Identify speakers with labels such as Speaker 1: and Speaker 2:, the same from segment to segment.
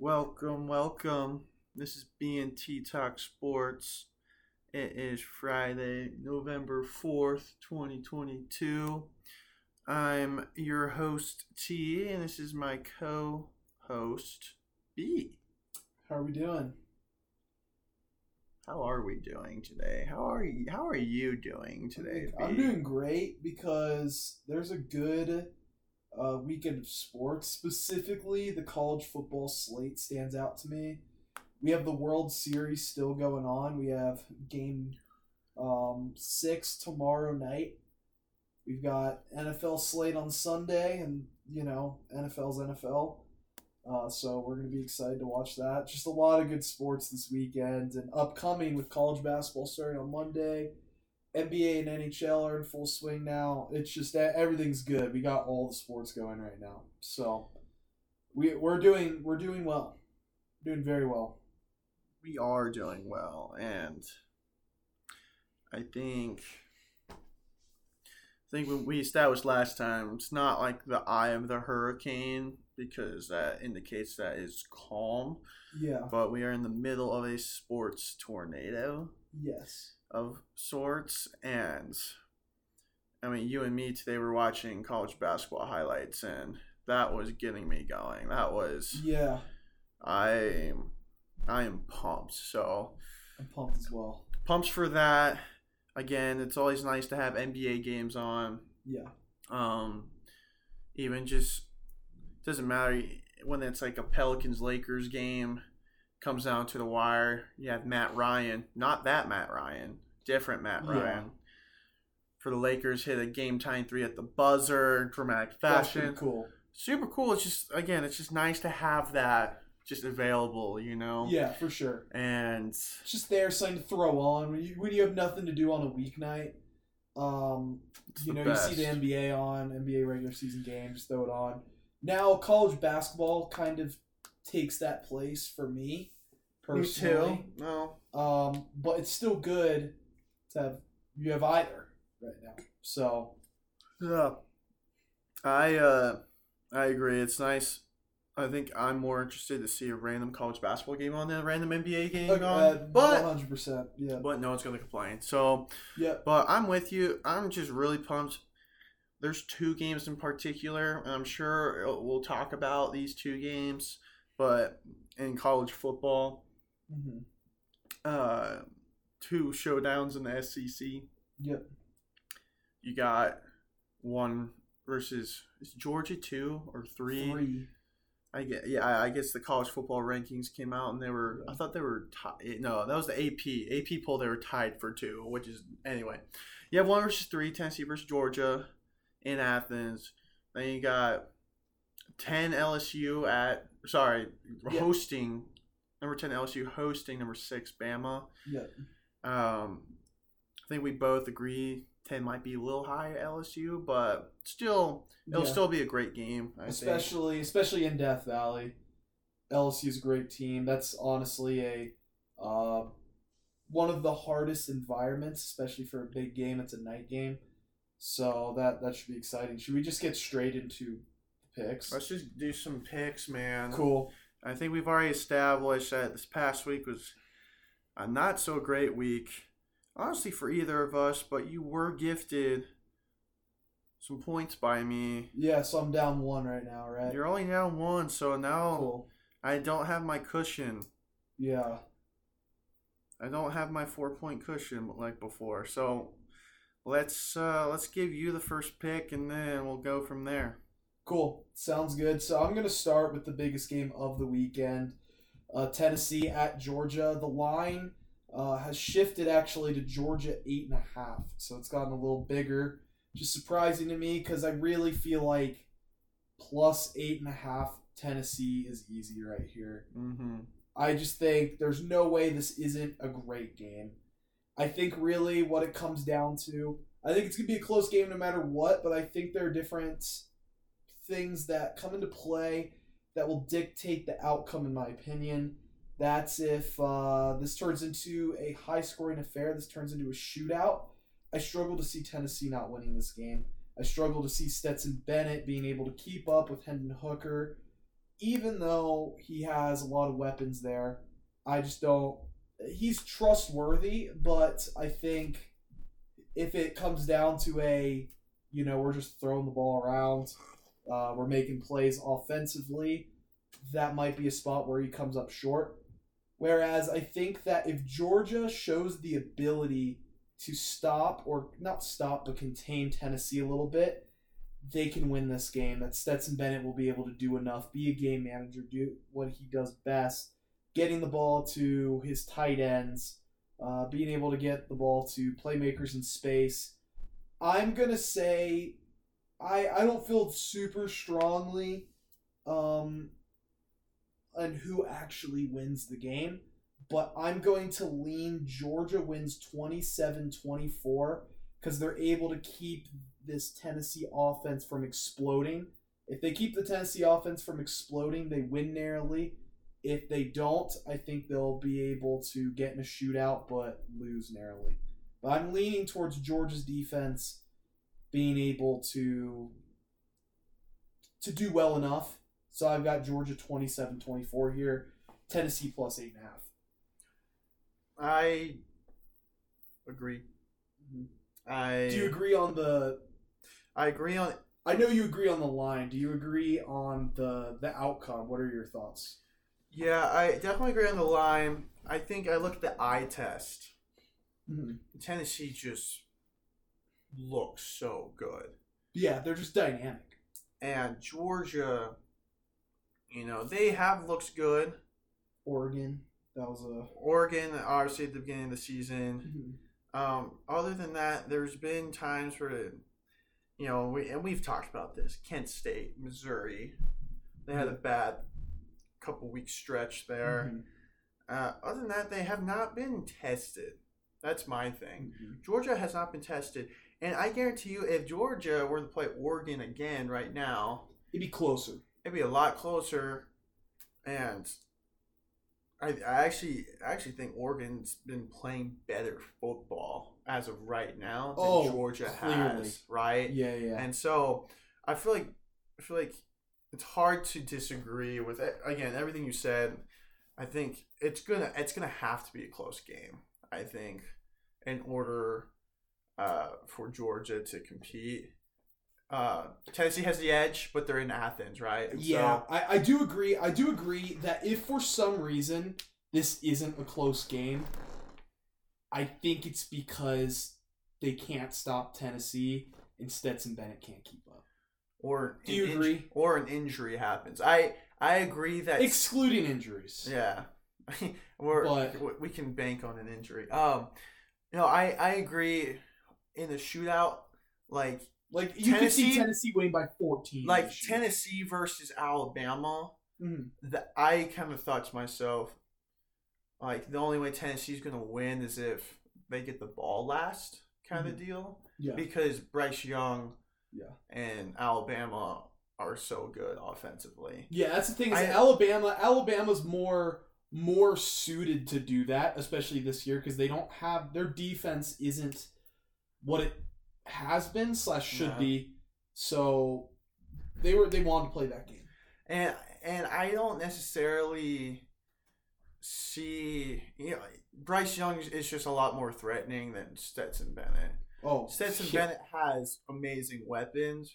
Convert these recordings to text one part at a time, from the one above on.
Speaker 1: Welcome, welcome. This is BNT Talk Sports. It is Friday, November 4th, 2022. I'm your host, T, and this is my co host, B.
Speaker 2: How are we doing?
Speaker 1: How are we doing today? How are you how are you doing today, B?
Speaker 2: I'm doing great because there's a good uh, weekend of sports. Specifically, the college football slate stands out to me. We have the World Series still going on. We have game um, six tomorrow night. We've got NFL slate on Sunday, and you know NFL's NFL. Uh, so we're gonna be excited to watch that. Just a lot of good sports this weekend, and upcoming with college basketball starting on Monday. NBA and NHL are in full swing now. It's just that everything's good. We got all the sports going right now, so we we're doing we're doing well, doing very well.
Speaker 1: we are doing well and i think i think when we established last time it's not like the eye of the hurricane because that indicates that it's calm
Speaker 2: Yeah.
Speaker 1: but we are in the middle of a sports tornado
Speaker 2: Yes.
Speaker 1: Of sorts and i mean you and me today were watching college basketball highlights and that was getting me going that was
Speaker 2: Yeah.
Speaker 1: i i am pumped so
Speaker 2: I'm pumped as well.
Speaker 1: pumps for that. Again, it's always nice to have NBA games on.
Speaker 2: Yeah.
Speaker 1: Um, even just doesn't matter when it's like a Pelicans Lakers game comes down to the wire. You have Matt Ryan, not that Matt Ryan, different Matt
Speaker 2: Yeah.
Speaker 1: Ryan. For the Lakers, hit a game tying three at the buzzer, dramatic fashion.
Speaker 2: cool.
Speaker 1: Super cool. It's just again, it's just nice to have that just available, you know.
Speaker 2: Yeah, for sure.
Speaker 1: And
Speaker 2: It's just there, something to throw on when you when you have nothing to do on a weeknight. Um, you know, you see the. NBA on NBA regular season games, throw it on. Now, college basketball kind of takes that place for me personally.
Speaker 1: Me too. No,
Speaker 2: Um, but it's still good to have you have either right now. So
Speaker 1: Yeah. I uh I agree. It's nice. I think I'm more interested to see a random college basketball game on than a random NBA game on.
Speaker 2: uh,
Speaker 1: but
Speaker 2: 100 percent, yeah,
Speaker 1: but no one's gonna complain. So
Speaker 2: yeah,
Speaker 1: but I'm with you. I'm just really pumped. There's two games in particular, and I'm sure we'll talk about these two games. But in college football,
Speaker 2: hmm
Speaker 1: uh, two showdowns in the SEC.
Speaker 2: yep,
Speaker 1: You got one versus is Georgia two or three?
Speaker 2: three,
Speaker 1: I get yeah. I- I guess the college football rankings came out and they were. I thought they were tied. No, that was the AP AP poll. They were tied for two, which is anyway. You have one versus three. Tennessee versus Georgia in Athens. Then you got ten LSU at sorry
Speaker 2: Yeah.
Speaker 1: hosting number ten LSU hosting number six Bama.
Speaker 2: Yeah.
Speaker 1: Um, I think we both agree ten might be a little high at LSU, but still it'll
Speaker 2: Yeah.
Speaker 1: still be a great game. I think.
Speaker 2: especially especially in Death Valley. LSU's a great team. That's honestly a uh, one of the hardest environments, especially for a big game. It's a night game, so that that should be exciting. Should we just get straight into picks?
Speaker 1: Let's just do some picks, man.
Speaker 2: Cool.
Speaker 1: I think we've already established that this past week was a not so great week, honestly, for either of us. But you were gifted some points by me.
Speaker 2: Yeah, so I'm down one right now, right?
Speaker 1: You're only down one, so now
Speaker 2: cool.
Speaker 1: I don't have my cushion.
Speaker 2: Yeah.
Speaker 1: I don't have my four point cushion like before. So let's uh, let's give you the first pick, and then we'll go from there.
Speaker 2: Cool. Sounds good. So I'm going to start with the biggest game of the weekend uh, Tennessee at Georgia. The line uh, has shifted actually to Georgia 8.5. So it's gotten a little bigger. Just surprising to me because I really feel like plus 8.5 Tennessee is easy right here.
Speaker 1: Mm-hmm.
Speaker 2: I just think there's no way this isn't a great game. I think really what it comes down to, I think it's going to be a close game no matter what, but I think there are different things that come into play that will dictate the outcome, in my opinion. That's if uh, this turns into a high scoring affair, this turns into a shootout. I struggle to see Tennessee not winning this game. I struggle to see Stetson Bennett being able to keep up with Hendon Hooker. even though he has a lot of weapons there, I just don't. He's trustworthy, but I think if it comes down to a, you know, we're just throwing the ball around, uh, we're making plays offensively, that might be a spot where he comes up short. Whereas I think that if Georgia shows the ability to stop or not stop but contain Tennessee a little bit, they can win this game. That Stetson Bennett will be able to do enough, be a game manager, do what he does best, getting the ball to his tight ends, uh, being able to get the ball to playmakers in space. I'm gonna say I I don't feel super strongly um on who actually wins the game, but I'm going to lean Georgia wins 27-24 because they're able to keep this Tennessee offense from exploding. If they keep the Tennessee offense from exploding, they win narrowly. If they don't, I think they'll be able to get in a shootout but lose narrowly. But I'm leaning towards Georgia's defense being able to to do well enough. So I've got Georgia 27-24 here, Tennessee plus eight and a half.
Speaker 1: I agree. Mm-hmm. I
Speaker 2: Do you agree on the
Speaker 1: I agree on
Speaker 2: I know you agree on the line. Do you agree on the the outcome? What are your thoughts?
Speaker 1: yeah, I definitely agree on the line. I think I look at the eye test. Mm-hmm. Tennessee just looks so good.
Speaker 2: Yeah, they're just dynamic.
Speaker 1: And Georgia, you know, they have looks good.
Speaker 2: Oregon, that was a
Speaker 1: Oregon, obviously at the beginning of the season. Um, other than that, there's been times where, you know, we, and we've talked about this. Kent State, Missouri, they had a bad couple week stretch there.
Speaker 2: Mhm.
Speaker 1: Uh, other than that, they have not been tested. That's my thing.
Speaker 2: Mhm.
Speaker 1: Georgia has not been tested, and I guarantee you, if Georgia were to play Oregon again right now,
Speaker 2: It'd be closer.
Speaker 1: it'd be a lot closer. And I, I actually, I actually think Oregon's been playing better football as of right now than
Speaker 2: Oh,
Speaker 1: Georgia
Speaker 2: clearly.
Speaker 1: has, right?
Speaker 2: Yeah, yeah.
Speaker 1: And so I feel like I feel like it's hard to disagree with it. again everything you said. I think it's gonna it's gonna have to be a close game. I think in order uh, for Georgia to compete. Uh, Tennessee has the edge, but they're in Athens, right? And
Speaker 2: yeah,
Speaker 1: so-
Speaker 2: I, I do agree. I do agree that if for some reason this isn't a close game, I think it's because they can't stop Tennessee and Stetson Bennett can't keep up.
Speaker 1: or
Speaker 2: Do you
Speaker 1: inj-
Speaker 2: agree?
Speaker 1: or an injury happens. I I agree that
Speaker 2: Excluding injuries.
Speaker 1: Yeah, we- we can bank on an injury. Um, no, I I agree in the shootout, like
Speaker 2: Like you could see
Speaker 1: Tennessee-
Speaker 2: winning by 14.
Speaker 1: like. Tennessee versus Alabama.
Speaker 2: Mhm.
Speaker 1: That I kind of thought to myself, like the only way Tennessee's gonna win is if they get the ball last, kind of deal.
Speaker 2: Yeah.
Speaker 1: Because Bryce Young,
Speaker 2: Yeah.
Speaker 1: and Alabama are so good offensively.
Speaker 2: Yeah, that's the thing. Is
Speaker 1: I-
Speaker 2: Alabama? Alabama's more more suited to do that, especially this year because they don't have their defense isn't what it has been slash should
Speaker 1: No.
Speaker 2: be. So they were they wanted to play that game.
Speaker 1: and and I don't necessarily see you know Bryce Young is just a lot more threatening than Stetson Bennett.
Speaker 2: Oh,
Speaker 1: Stetson. Bennett has amazing weapons,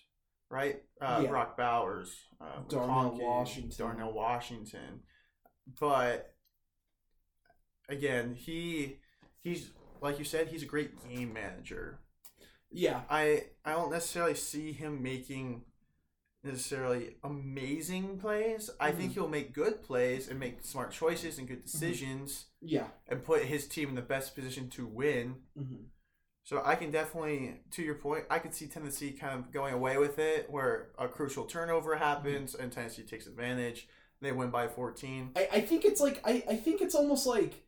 Speaker 1: right? Uh,
Speaker 2: Yeah.
Speaker 1: Brock Bowers, uh,
Speaker 2: Darnell
Speaker 1: McConkey,
Speaker 2: Washington.
Speaker 1: Darnell Washington, but again, he he's like you said, he's a great game manager.
Speaker 2: Yeah,
Speaker 1: I I don't necessarily see him making necessarily amazing plays. I think
Speaker 2: Mhm.
Speaker 1: he'll make good plays and make smart choices and good decisions
Speaker 2: yeah.
Speaker 1: and put his team in the best position to win.
Speaker 2: hmm
Speaker 1: So I can definitely, to your point, I could see Tennessee kind of going away with it, where a crucial turnover happens and Tennessee takes advantage. They win by 14.
Speaker 2: I, I think it's like I, I think it's almost like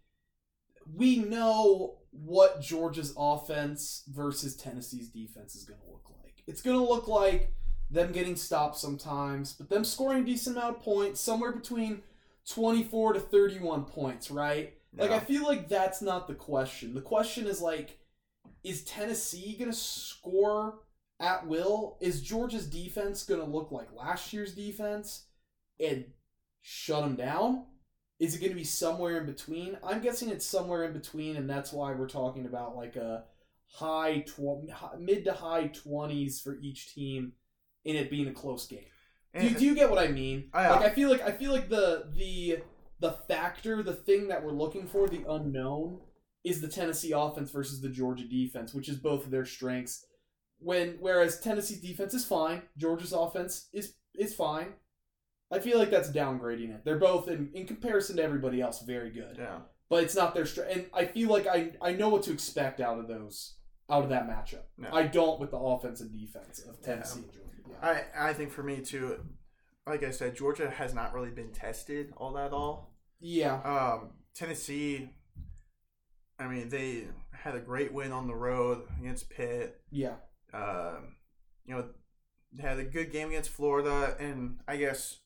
Speaker 2: we know what Georgia's offense versus Tennessee's defense is going to look like. It's going to look like them getting stopped sometimes, but them scoring a decent amount of points, somewhere between 24 to 31 points, right? Like I feel like that's not the question. The question is like is Tennessee going to score at will? Is Georgia's defense going to look like last year's defense? And shut them down? Is it going to be somewhere in between? I'm guessing it's somewhere in between, and that's why we're talking about like a high tw- mid to high twenties for each team, in it being a close game. Do,
Speaker 1: eh.
Speaker 2: do you get what I mean?
Speaker 1: Oh, yeah.
Speaker 2: Like I feel like I feel like the the the factor, the thing that we're looking for, the unknown, is the Tennessee offense versus the Georgia defense, which is both of their strengths. When whereas Tennessee's defense is fine, Georgia's offense is is fine. I feel like that's downgrading it. They're both in in comparison to everybody else very good,
Speaker 1: yeah.
Speaker 2: but it's not their strength. And I feel like I I know what to expect out of those out of that matchup. I don't with the offense and defense of Tennessee and Georgia. Yeah.
Speaker 1: I I think for me too, like I said, Georgia has not really been tested all that all.
Speaker 2: yeah.
Speaker 1: Um, Tennessee, I mean, they had a great win on the road against Pitt.
Speaker 2: Yeah.
Speaker 1: Um, you know, had a good game against Florida, and I guess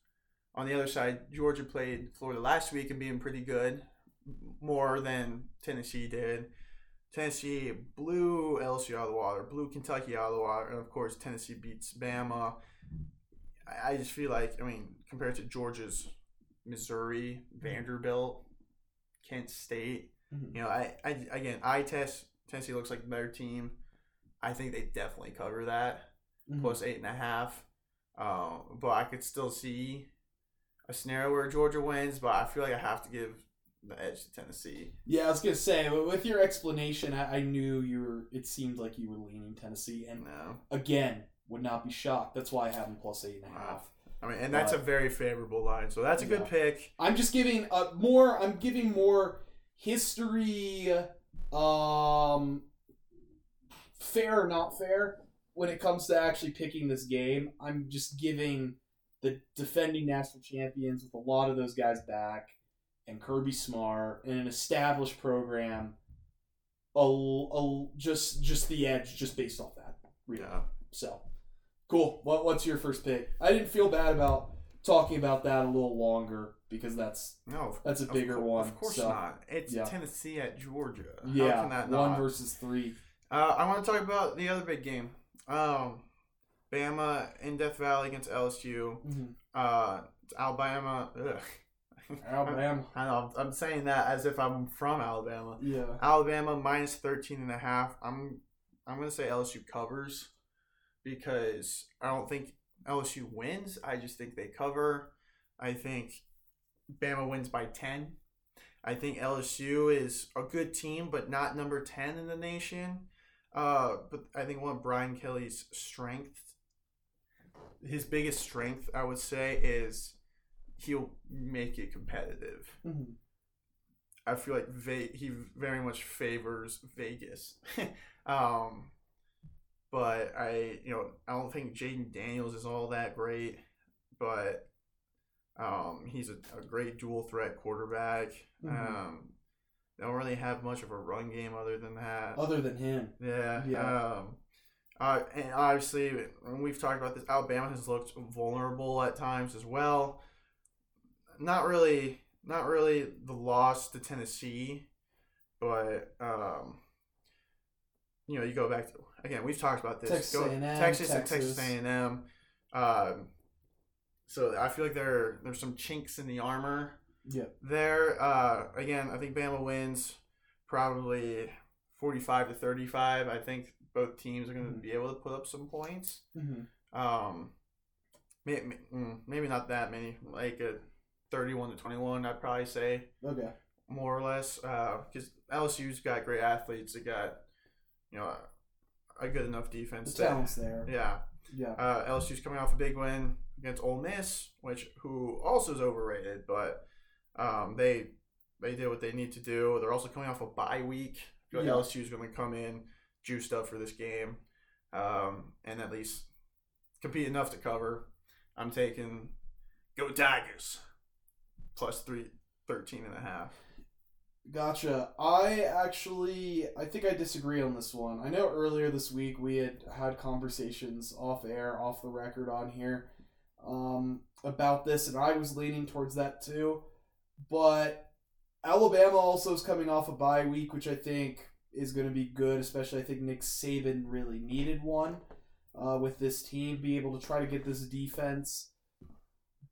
Speaker 1: on the other side, Georgia played Florida last week and being pretty good, more than Tennessee did. Tennessee blew LSU out of the water, blew Kentucky out of the water, and of course Tennessee beats Bama. I, just feel like, I mean, compared to Georgia's Missouri, Vanderbilt, Kent State,
Speaker 2: Mhm.
Speaker 1: you know, I, I again, I test Tennessee looks like a better team. I think they definitely cover that
Speaker 2: Mhm.
Speaker 1: plus eight and a half. Um, but I could still see a scenario where Georgia wins, but I feel like I have to give the edge to Tennessee.
Speaker 2: Yeah, I was gonna say with your explanation, I, I knew you were. It seemed like you were leaning Tennessee, and
Speaker 1: No,
Speaker 2: again, would not be shocked. That's why I have them plus eight and a half.
Speaker 1: I mean, and that's a very favorable line, so that's a good pick.
Speaker 2: I'm just giving uh, more. I'm giving more history. Um, fair or not fair when it comes to actually picking this game. I'm just giving the defending national champions with a lot of those guys back, and Kirby Smart and an established program. A, a, just just the edge, just based off that. Really.
Speaker 1: Yeah.
Speaker 2: So, cool. What what's your first pick? I didn't feel bad about talking about that a little longer because that's
Speaker 1: No, of-
Speaker 2: that's a bigger
Speaker 1: cour-
Speaker 2: one.
Speaker 1: Of course
Speaker 2: so,
Speaker 1: not. It's
Speaker 2: yeah.
Speaker 1: Tennessee at Georgia. How
Speaker 2: Yeah,
Speaker 1: can that
Speaker 2: one
Speaker 1: not?
Speaker 2: versus three.
Speaker 1: Uh, I want to talk about the other big game. Um, Bama in Death Valley against LSU. Uh, Alabama. Ugh.
Speaker 2: Alabama.
Speaker 1: I know. I'm saying that as if I'm from Alabama.
Speaker 2: Yeah.
Speaker 1: Alabama minus 13 and a half. I'm I'm going to say LSU covers because I don't think LSU wins. I just think they cover. I think Bama wins by 10. I think LSU is a good team, but not number 10 in the nation. Uh, but I think one of Brian Kelly's strengths, his biggest strength, I would say, is he'll make it competitive.
Speaker 2: Mhm.
Speaker 1: I feel like Ve- he very much favors Vegas. um, but I, you know, I don't think Jayden Daniels is all that great, but um, he's a, a great dual threat quarterback.
Speaker 2: Mhm.
Speaker 1: Um, they don't really have much of a run game other than that.
Speaker 2: Other than him.
Speaker 1: Yeah.
Speaker 2: Yeah.
Speaker 1: Um, uh, and obviously, when we've talked about this, Alabama has looked vulnerable at times as well. Not really, not really the loss to Tennessee, but um, you know, you go back to again. We've talked about this.
Speaker 2: Texas
Speaker 1: Go-
Speaker 2: A&M,
Speaker 1: Texas and
Speaker 2: Texas.
Speaker 1: Texas A and M. Um, so I feel like there there's some chinks in the armor
Speaker 2: Yeah.
Speaker 1: there. Uh, again, I think Bama wins probably 45 to 35. I think both teams are going to
Speaker 2: Mhm.
Speaker 1: be able to put up some points.
Speaker 2: Mm-hmm.
Speaker 1: Um, maybe, maybe not that many, like a 31 to 21, I'd probably say,
Speaker 2: Okay.
Speaker 1: more or less. Because LSU's got great athletes. They got, you know, a, good enough
Speaker 2: The
Speaker 1: defense. that-
Speaker 2: talent's there.
Speaker 1: yeah.
Speaker 2: Yeah.
Speaker 1: Uh, LSU's coming off a big win against Ole Miss, which who also is overrated, but um, they they did what they need to do. They're also coming off a bye week. I feel like
Speaker 2: Yeah.
Speaker 1: LSU's going to come in juiced up for this game, um, and at least compete enough to cover. I'm taking go Tigers plus three, 13 and a half.
Speaker 2: Gotcha. I actually, I think I disagree on this one. I know earlier this week we had had conversations off air, off the record on here, um, about this, and I was leaning towards that too. But Alabama also is coming off a bye week, which I think is going to be good. Especially, I think Nick Saban really needed one uh, with this team, be able to try to get this defense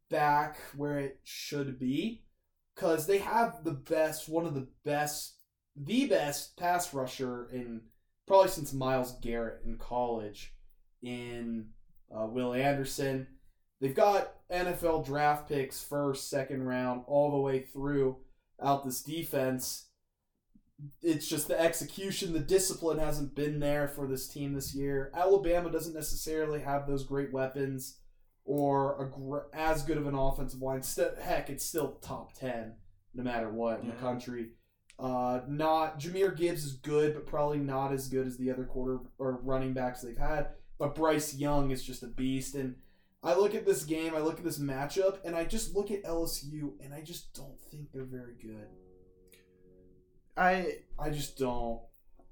Speaker 2: back where it should be because they have the best, one of the best, the best pass rusher in probably since Myles Garrett in college in uh, Will Anderson. They've got NFL draft picks first, second round, all the way through out this defense. It's just the execution, the discipline hasn't been there for this team this year. Alabama doesn't necessarily have those great weapons or a gr- as good of an offensive line. St- heck, it's still top ten no matter what in the country. Uh, not Jahmyr Gibbs is good, but probably not as good as the other quarter or running backs they've had. But Bryce Young is just a beast, and I look at this game, I look at this matchup, and I just look at LSU, and I just don't think they're very good.
Speaker 1: I
Speaker 2: I just don't.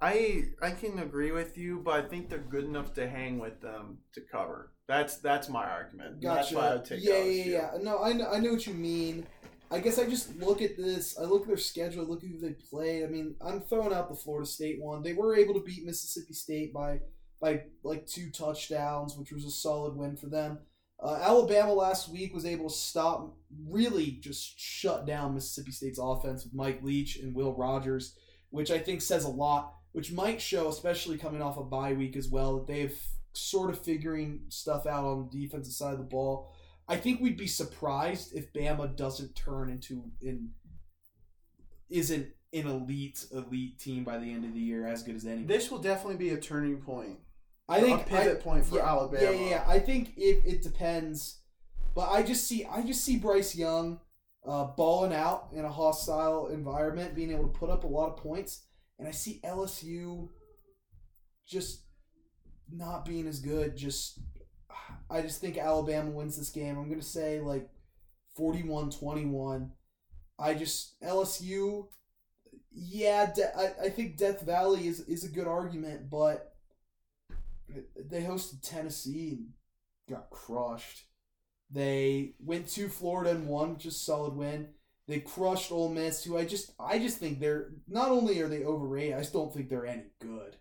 Speaker 1: I I can agree with you, but I think they're good enough to hang with them to cover. That's that's my argument. That's
Speaker 2: Gotcha.
Speaker 1: why I would take
Speaker 2: yeah,
Speaker 1: LSU.
Speaker 2: yeah, yeah. No, I know, I know what you mean. I guess I just look at this. I look at their schedule. I look at who they play. I mean, I'm throwing out the Florida State one. They were able to beat Mississippi State by by like two touchdowns, which was a solid win for them. Uh, Alabama last week was able to stop, really just shut down Mississippi State's offense with Mike Leach and Will Rogers, which I think says a lot. Which might show, especially coming off a bye week as well, that they've sort of figuring stuff out on the defensive side of the ball. I think we'd be surprised if Bama doesn't turn into in isn't an elite elite team by the end of the year as good as any.
Speaker 1: This will definitely be a turning point.
Speaker 2: I think
Speaker 1: a pivot
Speaker 2: I-
Speaker 1: point for
Speaker 2: yeah,
Speaker 1: Alabama.
Speaker 2: Yeah, yeah, yeah. I think if it depends, but I just see I just see Bryce Young uh, balling out in a hostile environment, being able to put up a lot of points, and I see LSU just not being as good. Just I just think Alabama wins this game. I'm gonna say like 41-21. I just LSU. Yeah, De- I, I think Death Valley is, is a good argument, but they hosted Tennessee and got crushed. They went to Florida and won, which is solid win. They crushed Ole Miss, who I just I just think they're not only are they overrated, I just don't think they're any good.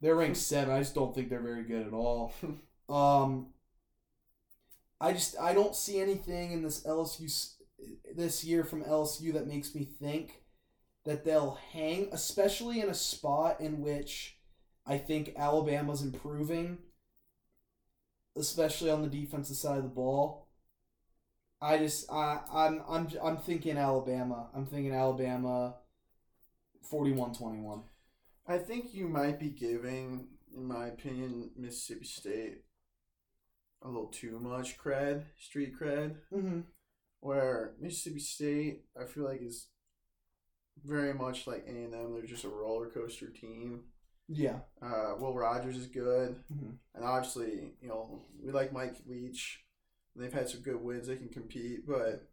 Speaker 2: They're ranked seven. I just don't think they're very good at all. Um, I just I don't see anything in this LSU this year from LSU that makes me think that they'll hang, especially in a spot in which I think Alabama's improving, especially on the defensive side of the ball. I just I I'm I'm I'm thinking Alabama. I'm thinking Alabama 41-21.
Speaker 1: I think you might be giving, in my opinion, Mississippi State a little too much cred, street cred.
Speaker 2: Mm-hmm.
Speaker 1: Where Mississippi State, I feel like is very much like A and M. They're just a roller coaster team.
Speaker 2: Yeah.
Speaker 1: Uh, Will Rogers is good,
Speaker 2: Mhm.
Speaker 1: and obviously, you know, we like Mike Leach. They've had some good wins. They can compete, but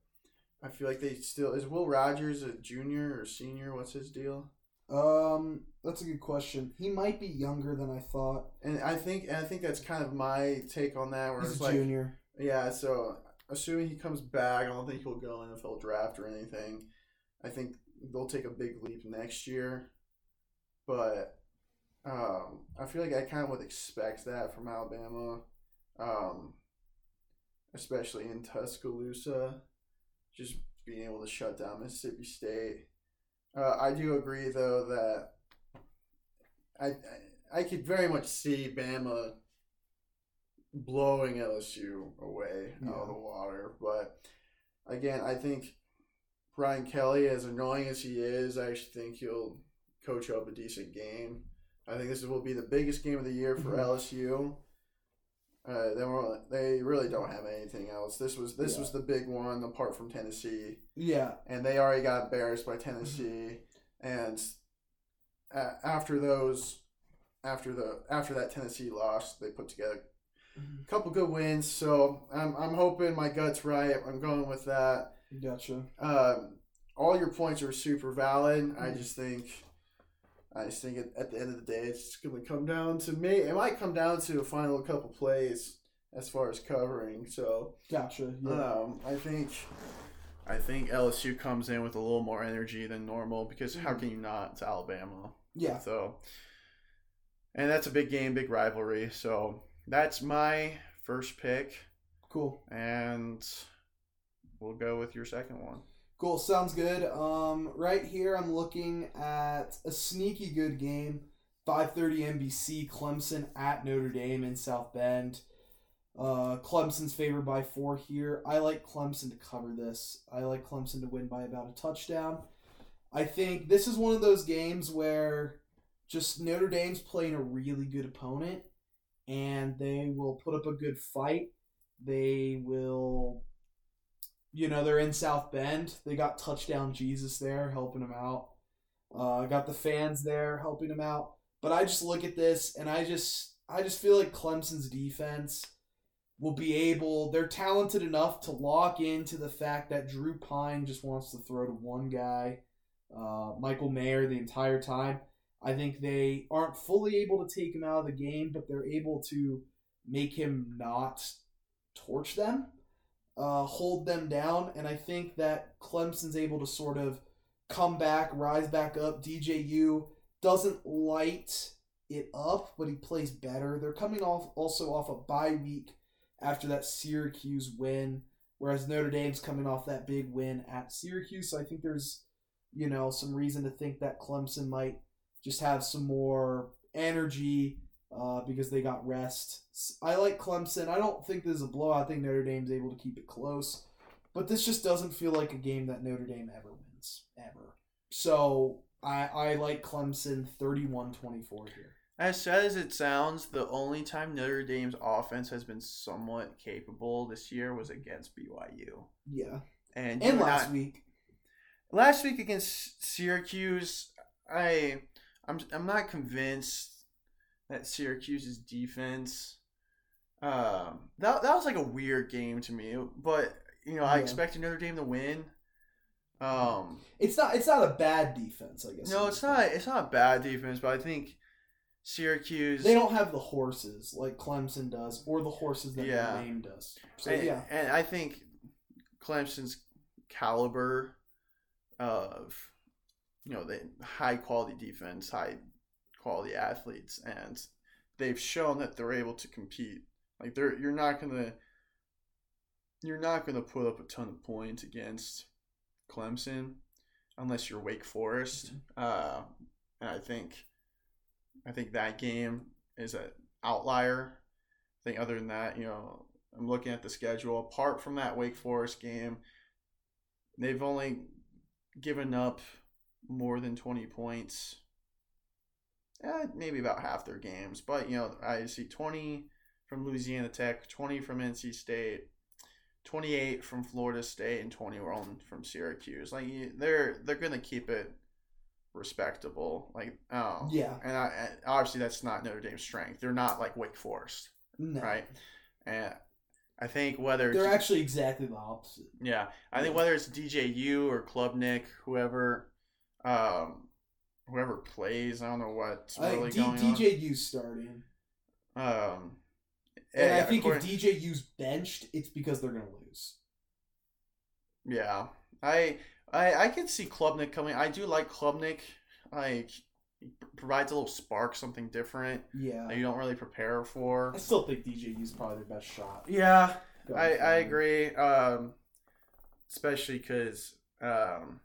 Speaker 1: I feel like they still is Will Rogers a junior or senior? What's his deal?
Speaker 2: Um, that's a good question. He might be younger than I thought.
Speaker 1: And I think and I think that's kind of my take on that. Where
Speaker 2: He's
Speaker 1: it's
Speaker 2: a
Speaker 1: like,
Speaker 2: junior.
Speaker 1: yeah. So assuming he comes back, I don't think he'll go NFL draft or anything. I think they'll take a big leap next year, but um, I feel like I kind of would expect that from Alabama, um, especially in Tuscaloosa, just being able to shut down Mississippi State. Uh, I do agree though that I, I I could very much see Bama blowing LSU away out of the water, but again, I think Brian Kelly, as annoying as he is, I actually think he'll coach up a decent game. I think this will be the biggest game of the year for
Speaker 2: Mhm.
Speaker 1: LSU. Uh, they were, they really don't have anything else. This was this
Speaker 2: Yeah.
Speaker 1: was the big one apart from Tennessee
Speaker 2: Yeah.
Speaker 1: and they already got embarrassed by Tennessee. And a after those, after the after that Tennessee loss, they put together a couple good wins. So I'm I'm hoping my gut's right. I'm going with that.
Speaker 2: Gotcha.
Speaker 1: Um, all your points are super valid. I just think. I just think at, at the end of the day, it's going to come down to me. It might come down to a final couple plays as far as covering. So
Speaker 2: Gotcha. Yeah.
Speaker 1: um, I think I think LSU comes in with a little more energy than normal because how can you not? It's Alabama.
Speaker 2: yeah.
Speaker 1: So and that's a big game, big rivalry. So that's my first pick.
Speaker 2: Cool.
Speaker 1: And we'll go with your second one.
Speaker 2: Cool, sounds good. Um, right here, I'm looking at a sneaky good game. 5:30 NBC, Clemson at Notre Dame in South Bend. Uh, Clemson's favored by four here. I like Clemson to cover this. I like Clemson to win by about a touchdown. I think this is one of those games where just Notre Dame's playing a really good opponent, and they will put up a good fight. They will you know they're in South Bend. They got touchdown Jesus there helping them out. Uh, got the fans there helping them out. But I just look at this and I just I just feel like Clemson's defense will be able. They're talented enough to lock into the fact that Drew Pyne just wants to throw to one guy, uh, Michael Mayer, the entire time. I think they aren't fully able to take him out of the game, but they're able to make him not torch them uh, hold them down. And I think that Clemson's able to sort of come back, rise back up. DJU doesn't light it up, but he plays better. They're coming off also off a bye week after that Syracuse win, whereas Notre Dame's coming off that big win at Syracuse. So I think there's, you know, some reason to think that Clemson might just have some more energy uh, because they got rest. I like Clemson. I don't think this is a blowout. I think Notre Dame's able to keep it close. But this just doesn't feel like a game that Notre Dame ever wins, ever. So I, I like Clemson 31 24 here.
Speaker 1: As sad as it sounds, the only time Notre Dame's offense has been somewhat capable this year was against BYU.
Speaker 2: Yeah.
Speaker 1: And,
Speaker 2: and last
Speaker 1: not,
Speaker 2: week.
Speaker 1: Last week against Syracuse, I I'm I'm not convinced that Syracuse's defense. Um, that that was like a weird game to me, but you know, I expected Notre Dame to win. Um,
Speaker 2: it's not it's not a bad defense, I guess.
Speaker 1: No, it's not. It's not a bad defense, but I think Syracuse.
Speaker 2: They don't have the horses like Clemson does, or the horses that yeah. Notre Dame does. So
Speaker 1: and,
Speaker 2: yeah,
Speaker 1: and I think Clemson's caliber of you know the high quality defense, high quality athletes, and they've shown that they're able to compete. Like they're you're not gonna you're not gonna put up a ton of points against Clemson unless you're Wake Forest. Mm-hmm. Uh, and I think I think that game is an outlier. I think other than that, you know, I'm looking at the schedule. Apart from that Wake Forest game, they've only given up more than 20 points eh, maybe about half their games. But you know, I see twenty from Louisiana Tech, twenty from NC State, twenty eight from Florida State, and twenty one from Syracuse. Like they're they're gonna keep it respectable. Like oh
Speaker 2: yeah,
Speaker 1: and, I, and obviously that's not Notre Dame's strength. They're not like Wake Forest,
Speaker 2: no.
Speaker 1: right? And I think whether
Speaker 2: they're actually exactly the opposite.
Speaker 1: Yeah, I think whether it's DJU or Klubnik, whoever, um, whoever plays. I don't know what's really D- going
Speaker 2: DJU's on. starting.
Speaker 1: Um,
Speaker 2: and yeah, I think if DJU's benched, it's because they're gonna lose.
Speaker 1: Yeah, I I I can see Klubnik coming. I do like Klubnik. Like provides a little spark, something different.
Speaker 2: Yeah,
Speaker 1: that you don't really prepare for.
Speaker 2: I still think DJU's probably their best shot.
Speaker 1: Yeah, I I agree. Um, especially because um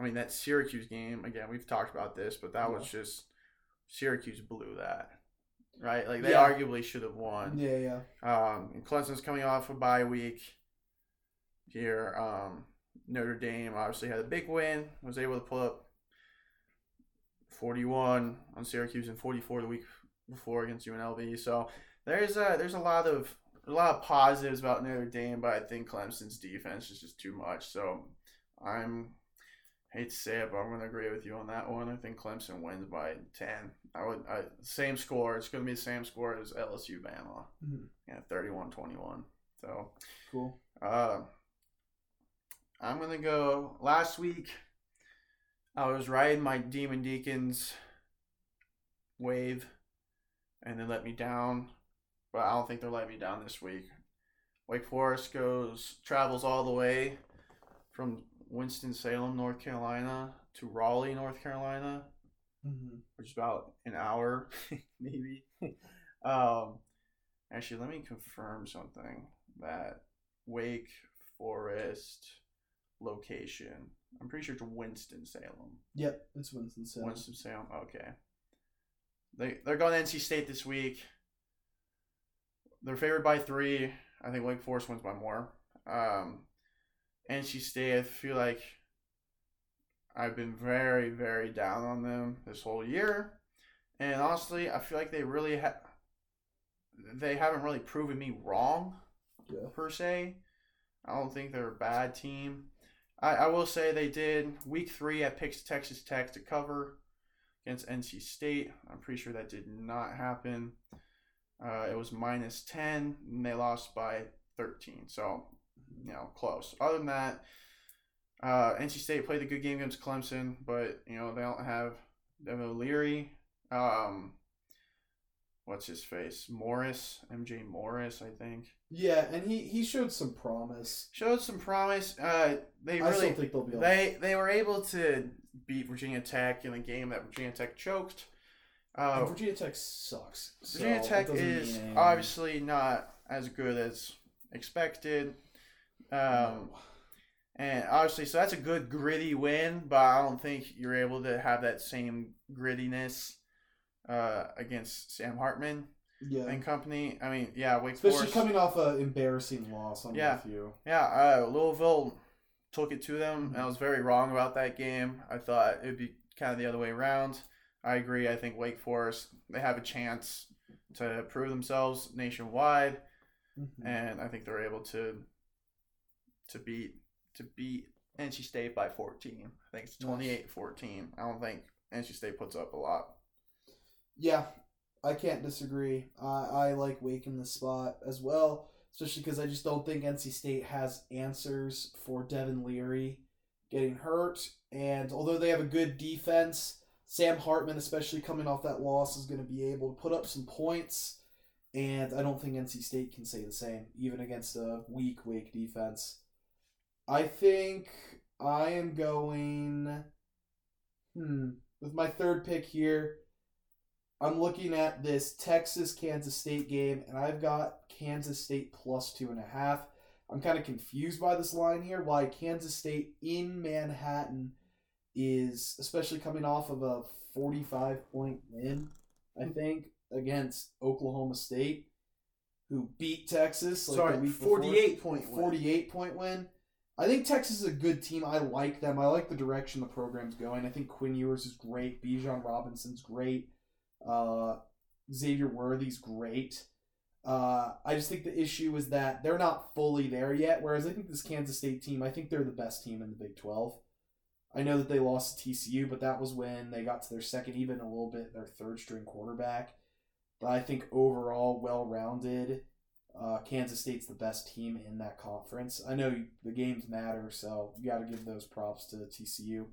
Speaker 1: I mean, that Syracuse game, again, we've talked about this, but that yeah. was just Syracuse blew that. Right? Like they yeah. arguably should have won.
Speaker 2: Yeah, yeah.
Speaker 1: Um and Clemson's coming off a bye week here. Um Notre Dame obviously had a big win, was able to pull up 41 on Syracuse and 44 the week before against UNLV. So there's a there's a lot of a lot of positives about Notre Dame, but I think Clemson's defense is just too much. So I'm hate to say it, but I'm going to agree with you on that one. I think Clemson wins by 10. I would I, same score. It's going to be the same score as LSU Bama. Mm-hmm. Yeah, 31-21. So
Speaker 2: cool.
Speaker 1: Uh, I'm going to go last week I was riding my Demon Deacons wave and they let me down. But I don't think they'll let me down this week. Wake Forest goes travels all the way from Winston-Salem, North Carolina to Raleigh, North Carolina,
Speaker 2: mm-hmm.
Speaker 1: which is about an hour, maybe. um, actually, let me confirm something that Wake Forest location. I'm pretty sure it's Winston Salem.
Speaker 2: Yep, it's Winston Salem.
Speaker 1: Winston Salem. Okay. They they're going to NC State this week. They're favored by three. I think Wake Forest wins by more. Um, NC State. I feel like I've been very very down on them this whole year, and honestly, I feel like they really have. They haven't really proven me wrong,
Speaker 2: Yeah.
Speaker 1: per se. I don't think they're a bad team. I, I will say they did week three at picks Texas Tech to cover against NC State. I'm pretty sure that did not happen. Uh, it was minus 10, and they lost by 13. So, you know, close. Other than that, uh, NC State played a good game against Clemson, but, you know, they don't have Devin O'Leary. Um, what's his face? Morris, MJ Morris, I think.
Speaker 2: Yeah, and he he showed some promise.
Speaker 1: Showed some promise. Uh, they
Speaker 2: I
Speaker 1: really
Speaker 2: think they'll be. able
Speaker 1: they they were able to beat Virginia Tech in a game that Virginia Tech choked. Uh,
Speaker 2: Virginia Tech sucks.
Speaker 1: Virginia Tech is obviously not as good as expected. Um, and obviously, so that's a good gritty win, but I don't think you're able to have that same grittiness uh, against Sam Hartman
Speaker 2: yeah,
Speaker 1: and company. I mean, yeah, Wake
Speaker 2: especially
Speaker 1: Forest.
Speaker 2: coming off an embarrassing loss. I'm
Speaker 1: Yeah.
Speaker 2: you.
Speaker 1: Yeah, uh, Louisville took it to them. and I was very wrong about that game. I thought it would be kind of the other way around. I agree. I think Wake Forest they have a chance to prove themselves nationwide,
Speaker 2: Mhm.
Speaker 1: and I think they're able to to beat to beat NC State by 14. I think it's 28-14. I don't think NC State puts up a lot.
Speaker 2: Yeah, I can't disagree. I I like Wake in this spot as well, especially because I just don't think NC State has answers for Devin Leary getting hurt. And although they have a good defense, Sam Hartman, especially coming off that loss, is going to be able to put up some points. And I don't think NC State can say the same, even against a weak Wake defense. I think I am going. Hmm. With my third pick here, I'm looking at this Texas Kansas State game, and I've got Kansas State plus two and a half. I'm kind of confused by this line here. Why Kansas State in Manhattan is, especially coming off of a 45 point win, I think, against Oklahoma State, who beat Texas. Like
Speaker 1: Sorry,
Speaker 2: the week before.
Speaker 1: 48 win.
Speaker 2: 48 point win. I think Texas is a good team. I like them. I like the direction the program's going. I think Quinn Ewers is great. Bijan Robinson's great. Uh, Xavier Worthy's great. Uh, I just think the issue is that they're not fully there yet. Whereas I think this Kansas State team, I think they're the best team in the Big 12. I know that they lost to TCU, but that was when they got to their second, even a little bit their third string quarterback. But I think overall, well rounded, uh, Kansas State's the best team in that conference. I know the games matter, so you got to give those props to TCU.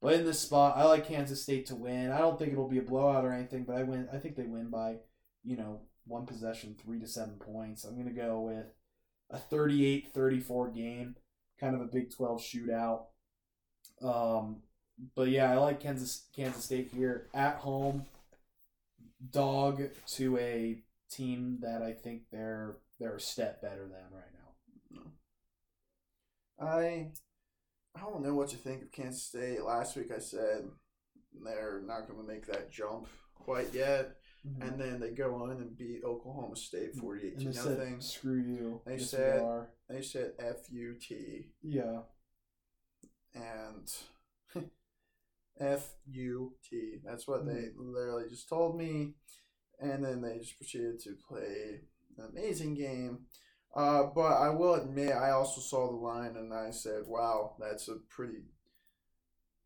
Speaker 2: But in this spot, I like Kansas State to win. I don't think it'll be a blowout or anything, but I win. I think they win by, you know, one possession, three to seven points. I'm gonna go with a 38-34 game, kind of a Big 12 shootout. Um, but yeah, I like Kansas Kansas State here at home. Dog to a team that I think they're they're a step better than right now.
Speaker 1: I I don't know what to think of Kansas State. Last week I said they're not going to make that jump quite yet, and then they go on and beat Oklahoma State
Speaker 2: Mm-hmm.
Speaker 1: To
Speaker 2: they said,
Speaker 1: nothing.
Speaker 2: "Screw you."
Speaker 1: They
Speaker 2: Yes,
Speaker 1: said-. They said F U T
Speaker 2: "Yeah."
Speaker 1: and F U T. That's what they literally just told me, and then they just proceeded to play an amazing game. Uh, but I will admit, I also saw the line and I said, "Wow, that's a pretty,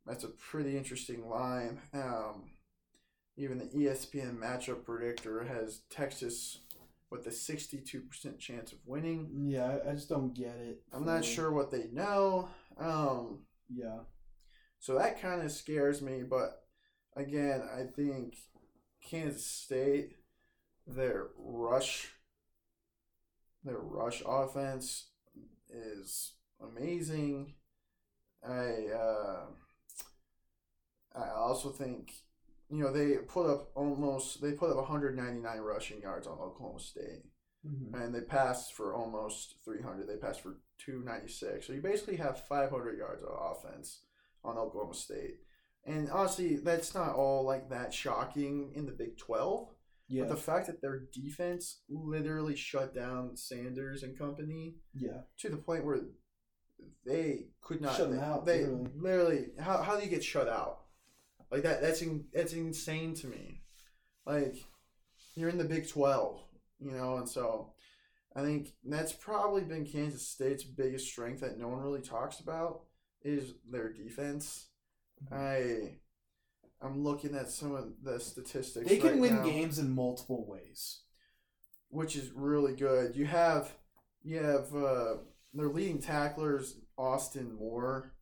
Speaker 1: that's a pretty interesting line." Um, even the ESPN matchup predictor has Texas with a sixty-two percent chance of winning.
Speaker 2: Yeah, I, just don't get it.
Speaker 1: I'm not
Speaker 2: fully.
Speaker 1: sure what they know. Um,
Speaker 2: Yeah.
Speaker 1: so that kind of scares me, but again, I think Kansas State, their rush, their rush offense is amazing. I uh, I also think you know they put up almost they put up 199 rushing yards on Oklahoma State,
Speaker 2: Mhm.
Speaker 1: and they passed for almost 300. They passed for 296. So you basically have 500 yards of offense on Oklahoma State. And honestly, that's not all like that shocking in the Big 12.
Speaker 2: Yeah.
Speaker 1: But the fact that their defense literally shut down Sanders and company
Speaker 2: yeah.
Speaker 1: to the point where they could not
Speaker 2: Shut them
Speaker 1: they,
Speaker 2: out,
Speaker 1: They
Speaker 2: literally.
Speaker 1: literally how, how do you get shut out? Like that that's in, that's insane to me. Like you're in the Big 12, you know, and so I think that's probably been Kansas State's biggest strength that no one really talks about is their defense. I I'm looking at some of the statistics.
Speaker 2: They can
Speaker 1: right
Speaker 2: win
Speaker 1: now
Speaker 2: games in multiple ways.
Speaker 1: which is really good. You have you have uh, their leading tacklers Austin Moore,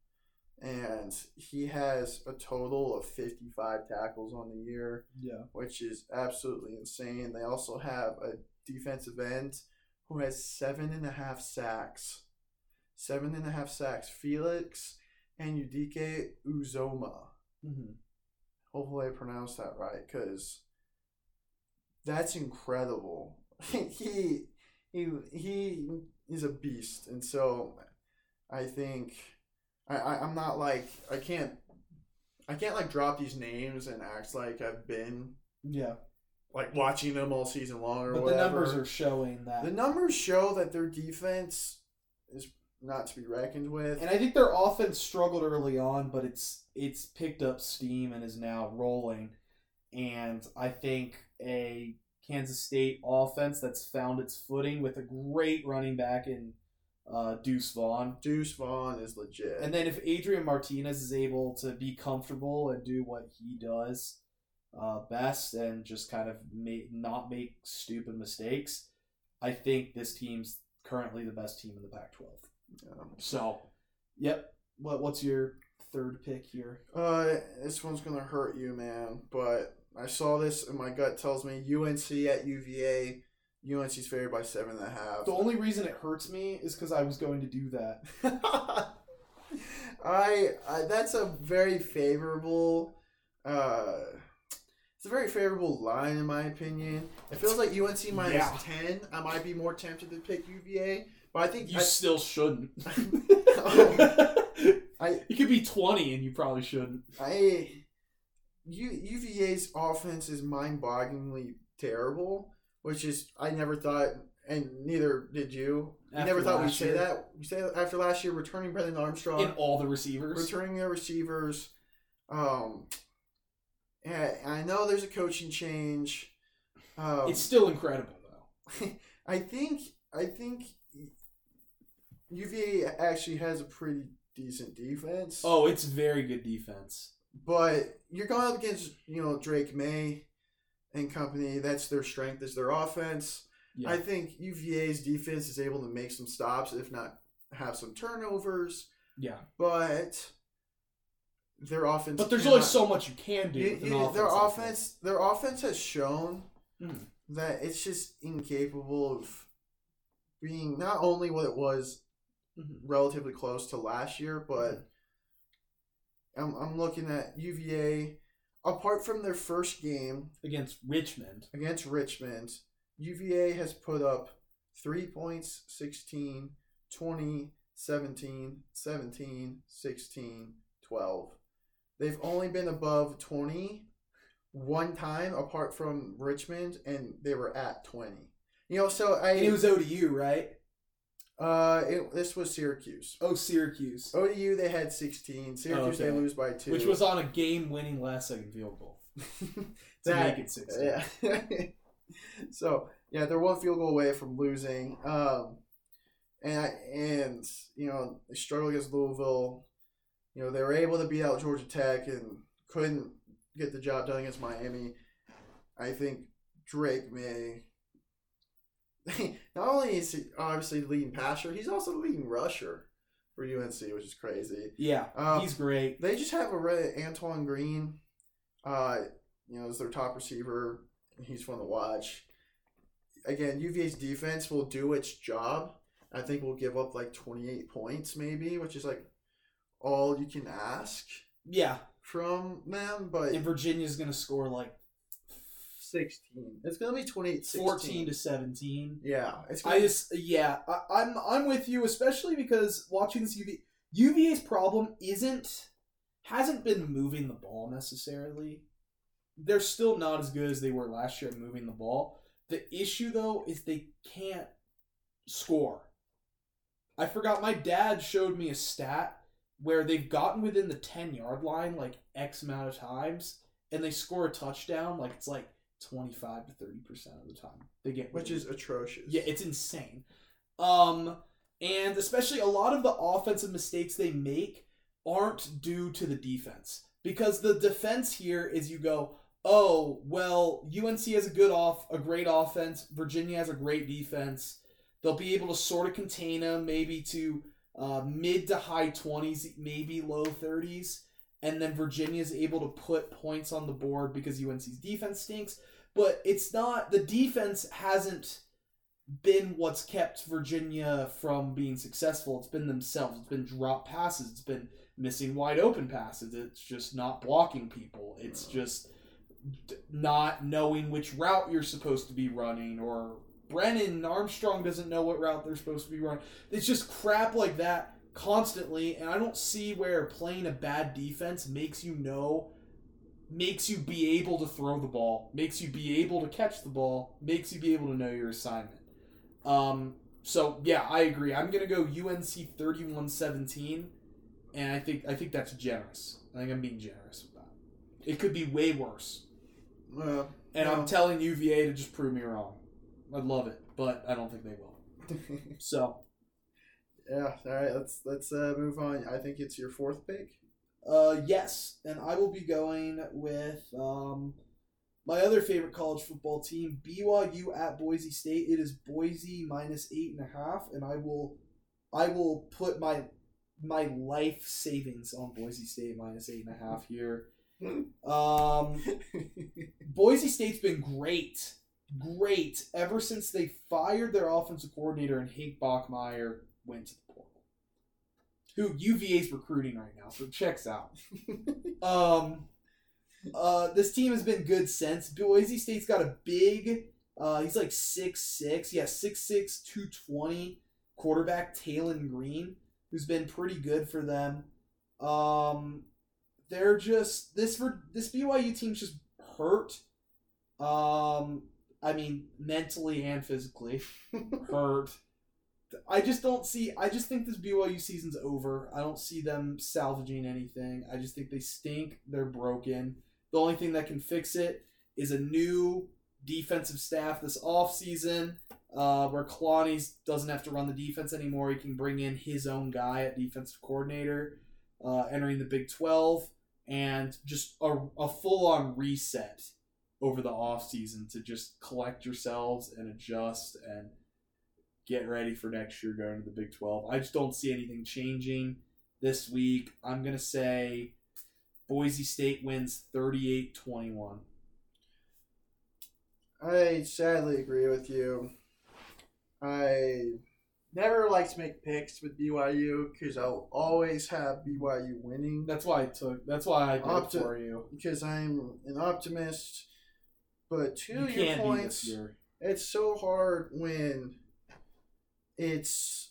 Speaker 1: and he has a total of fifty five tackles on the year,
Speaker 2: Yeah.
Speaker 1: which is absolutely insane. They also have a defensive end who has seven and a half sacks, seven and a half sacks. Felix and Udike Uzoma.
Speaker 2: Mm-hmm.
Speaker 1: Hopefully, I pronounced that right because that's incredible. he he he is a beast, and so I think I, I I'm not like I can't I can't like drop these names and act like I've been
Speaker 2: Yeah.
Speaker 1: like watching them all season long or
Speaker 2: But the numbers are showing that.
Speaker 1: the numbers show that their defense is not to be reckoned with.
Speaker 2: And I think their offense struggled early on, but it's it's picked up steam and is now rolling. And I think a Kansas State offense that's found its footing with a great running back in uh, Deuce Vaughn.
Speaker 1: Deuce Vaughn is legit.
Speaker 2: And then if Adrian Martinez is able to be comfortable and do what he does uh, best and just kind of make, not make stupid mistakes, I think this team's currently the best team in the Pac-12.
Speaker 1: Um,
Speaker 2: So, yep. What what's your third pick here?
Speaker 1: Uh, this one's gonna hurt you, man. But I saw this, and my gut tells me UNC at UVA. UNC's favored by seven and a half.
Speaker 2: The only reason it hurts me is because I was going to do that.
Speaker 1: I, I that's a very favorable. Uh, it's a very favorable line in my opinion. It feels like UNC minus
Speaker 2: Yeah.
Speaker 1: ten. I might be more tempted to pick UVA, but I think
Speaker 2: You
Speaker 1: I,
Speaker 2: still shouldn't.
Speaker 1: I
Speaker 2: it could be twenty, and you probably shouldn't.
Speaker 1: I U, UVA's offense is mind-bogglingly terrible, which is I never thought, and neither did you. You
Speaker 2: After
Speaker 1: never thought we'd say
Speaker 2: year.
Speaker 1: that. We say after last year, returning Brennan Armstrong,
Speaker 2: In all the receivers.
Speaker 1: returning their receivers. Um, I know there's a coaching change. Um,
Speaker 2: It's still incredible though.
Speaker 1: I think I think UVA actually has a pretty decent defense.
Speaker 2: Oh, it's very good defense.
Speaker 1: But you're going up against, you know, Drake Maye and company. That's their strength is their offense.
Speaker 2: Yeah.
Speaker 1: I think UVA's defense is able to make some stops, if not have some turnovers.
Speaker 2: yeah.
Speaker 1: But their offense.
Speaker 2: But there's
Speaker 1: cannot-
Speaker 2: only so much you can do.
Speaker 1: You-
Speaker 2: with an
Speaker 1: you- their
Speaker 2: offense
Speaker 1: offense. Their offense has shown
Speaker 2: Mhm.
Speaker 1: that it's just incapable of being not only what it was
Speaker 2: Mhm.
Speaker 1: relatively close to last year, but I'm, I'm looking at UVA. Apart from their first game
Speaker 2: Against Richmond.
Speaker 1: against Richmond, UVA has put up 3 points, 16, 20, 17, 17, 16, 12. They've only been above 20 one time apart from Richmond, and they were at 20. You know, so I.
Speaker 2: And it was ODU, right?
Speaker 1: Uh, it, this was Syracuse.
Speaker 2: Oh, Syracuse.
Speaker 1: ODU they had 16. Syracuse they lose by two.
Speaker 2: Which was on a game-winning last second field goal to
Speaker 1: That-
Speaker 2: make it six.
Speaker 1: yeah. so yeah, they're one field goal away from losing. Um, and I, and you know they struggled against Louisville. You know they were able to beat out Georgia Tech and couldn't get the job done against Miami. I think Drake Maye. Not only is he obviously the leading passer, he's also the leading rusher for UNC, which is crazy.
Speaker 2: Yeah,
Speaker 1: Um,
Speaker 2: he's great.
Speaker 1: They just have a red Antoine Green, uh, you know, as their top receiver. He's fun to watch. Again, UVA's defense will do its job. I think we'll give up like 28 points, maybe, which is like all you can ask
Speaker 2: Yeah,
Speaker 1: from them. But
Speaker 2: and Virginia's gonna score like
Speaker 1: 16. It's gonna be 28
Speaker 2: 14 to 17.
Speaker 1: Yeah, it's gonna
Speaker 2: I just yeah, I, I'm I'm with you, especially because watching this UV UVA's problem isn't hasn't been moving the ball necessarily. They're still not as good as they were last year at moving the ball. The issue though is they can't score. I forgot my dad showed me a stat where they've gotten within the 10 yard line like X amount of times and they score a touchdown like it's like 25 to 30% of the time. They get
Speaker 1: which is atrocious.
Speaker 2: yeah, it's insane. Um, and especially a lot of the offensive mistakes they make aren't due to the defense because the defense here is you go, oh well, UNC has a good off, a great offense. Virginia has a great defense. They'll be able to sort of contain them, maybe to uh, mid to high twenties, maybe low thirties, and then Virginia is able to put points on the board because UNC's defense stinks. But it's not the defense hasn't been what's kept Virginia from being successful. It's been themselves. It's been drop passes. It's been missing wide open passes. It's just not blocking people. It's uh. just not knowing which route you're supposed to be running or Brennan Armstrong doesn't know what route they're supposed to be running. It's just crap like that constantly and I don't see where playing a bad defense makes you know makes you be able to throw the ball, makes you be able to catch the ball, makes you be able to know your assignment. Um, so yeah, I agree. I'm gonna go UNC 31-17, and I think I think that's generous. I think I'm being generous with that. It could be way worse,
Speaker 1: Well,
Speaker 2: and
Speaker 1: No.
Speaker 2: I'm telling UVA to just prove me wrong. I'd love it, but I don't think they will. So,
Speaker 1: yeah. All right. Let's let's uh, move on. I think it's your fourth pick.
Speaker 2: Uh, yes, and I will be going with um, my other favorite college football team, BYU at Boise State. It is Boise minus eight and a half, and I will, I will put my my life savings on Boise State minus eight and a half here. Um, Boise State's been great, great ever since they fired their offensive coordinator and Hank Bachmeier went to the. Who UVA's recruiting right now, so checks out. Um, uh, this team has been good since. Boise State's got a big. Uh, he's like six six, yeah, six six, two twenty. Quarterback Taylen Green, who's been pretty good for them. Um, they're just this for this BYU team's just hurt. Um, I mean, mentally and physically hurt. I just don't see. I just think this BYU season's over. I don't see them salvaging anything. I just think they stink. They're broken. The only thing that can fix it is a new defensive staff this offseason uh, where Kalani doesn't have to run the defense anymore. He can bring in his own guy at defensive coordinator, uh, entering the Big 12, and just a, a full on reset over the offseason to just collect yourselves and adjust and get ready for next year going to the Big 12. I just don't see anything changing this week. I'm going to say Boise State wins 38 21.
Speaker 1: I sadly agree with you. I never like to make picks with BYU because I'll always have BYU winning
Speaker 2: That's why I took. That's why I did
Speaker 1: Opti-
Speaker 2: it for you.
Speaker 1: because I'm an optimist. But to
Speaker 2: You
Speaker 1: your points, it's so hard when it's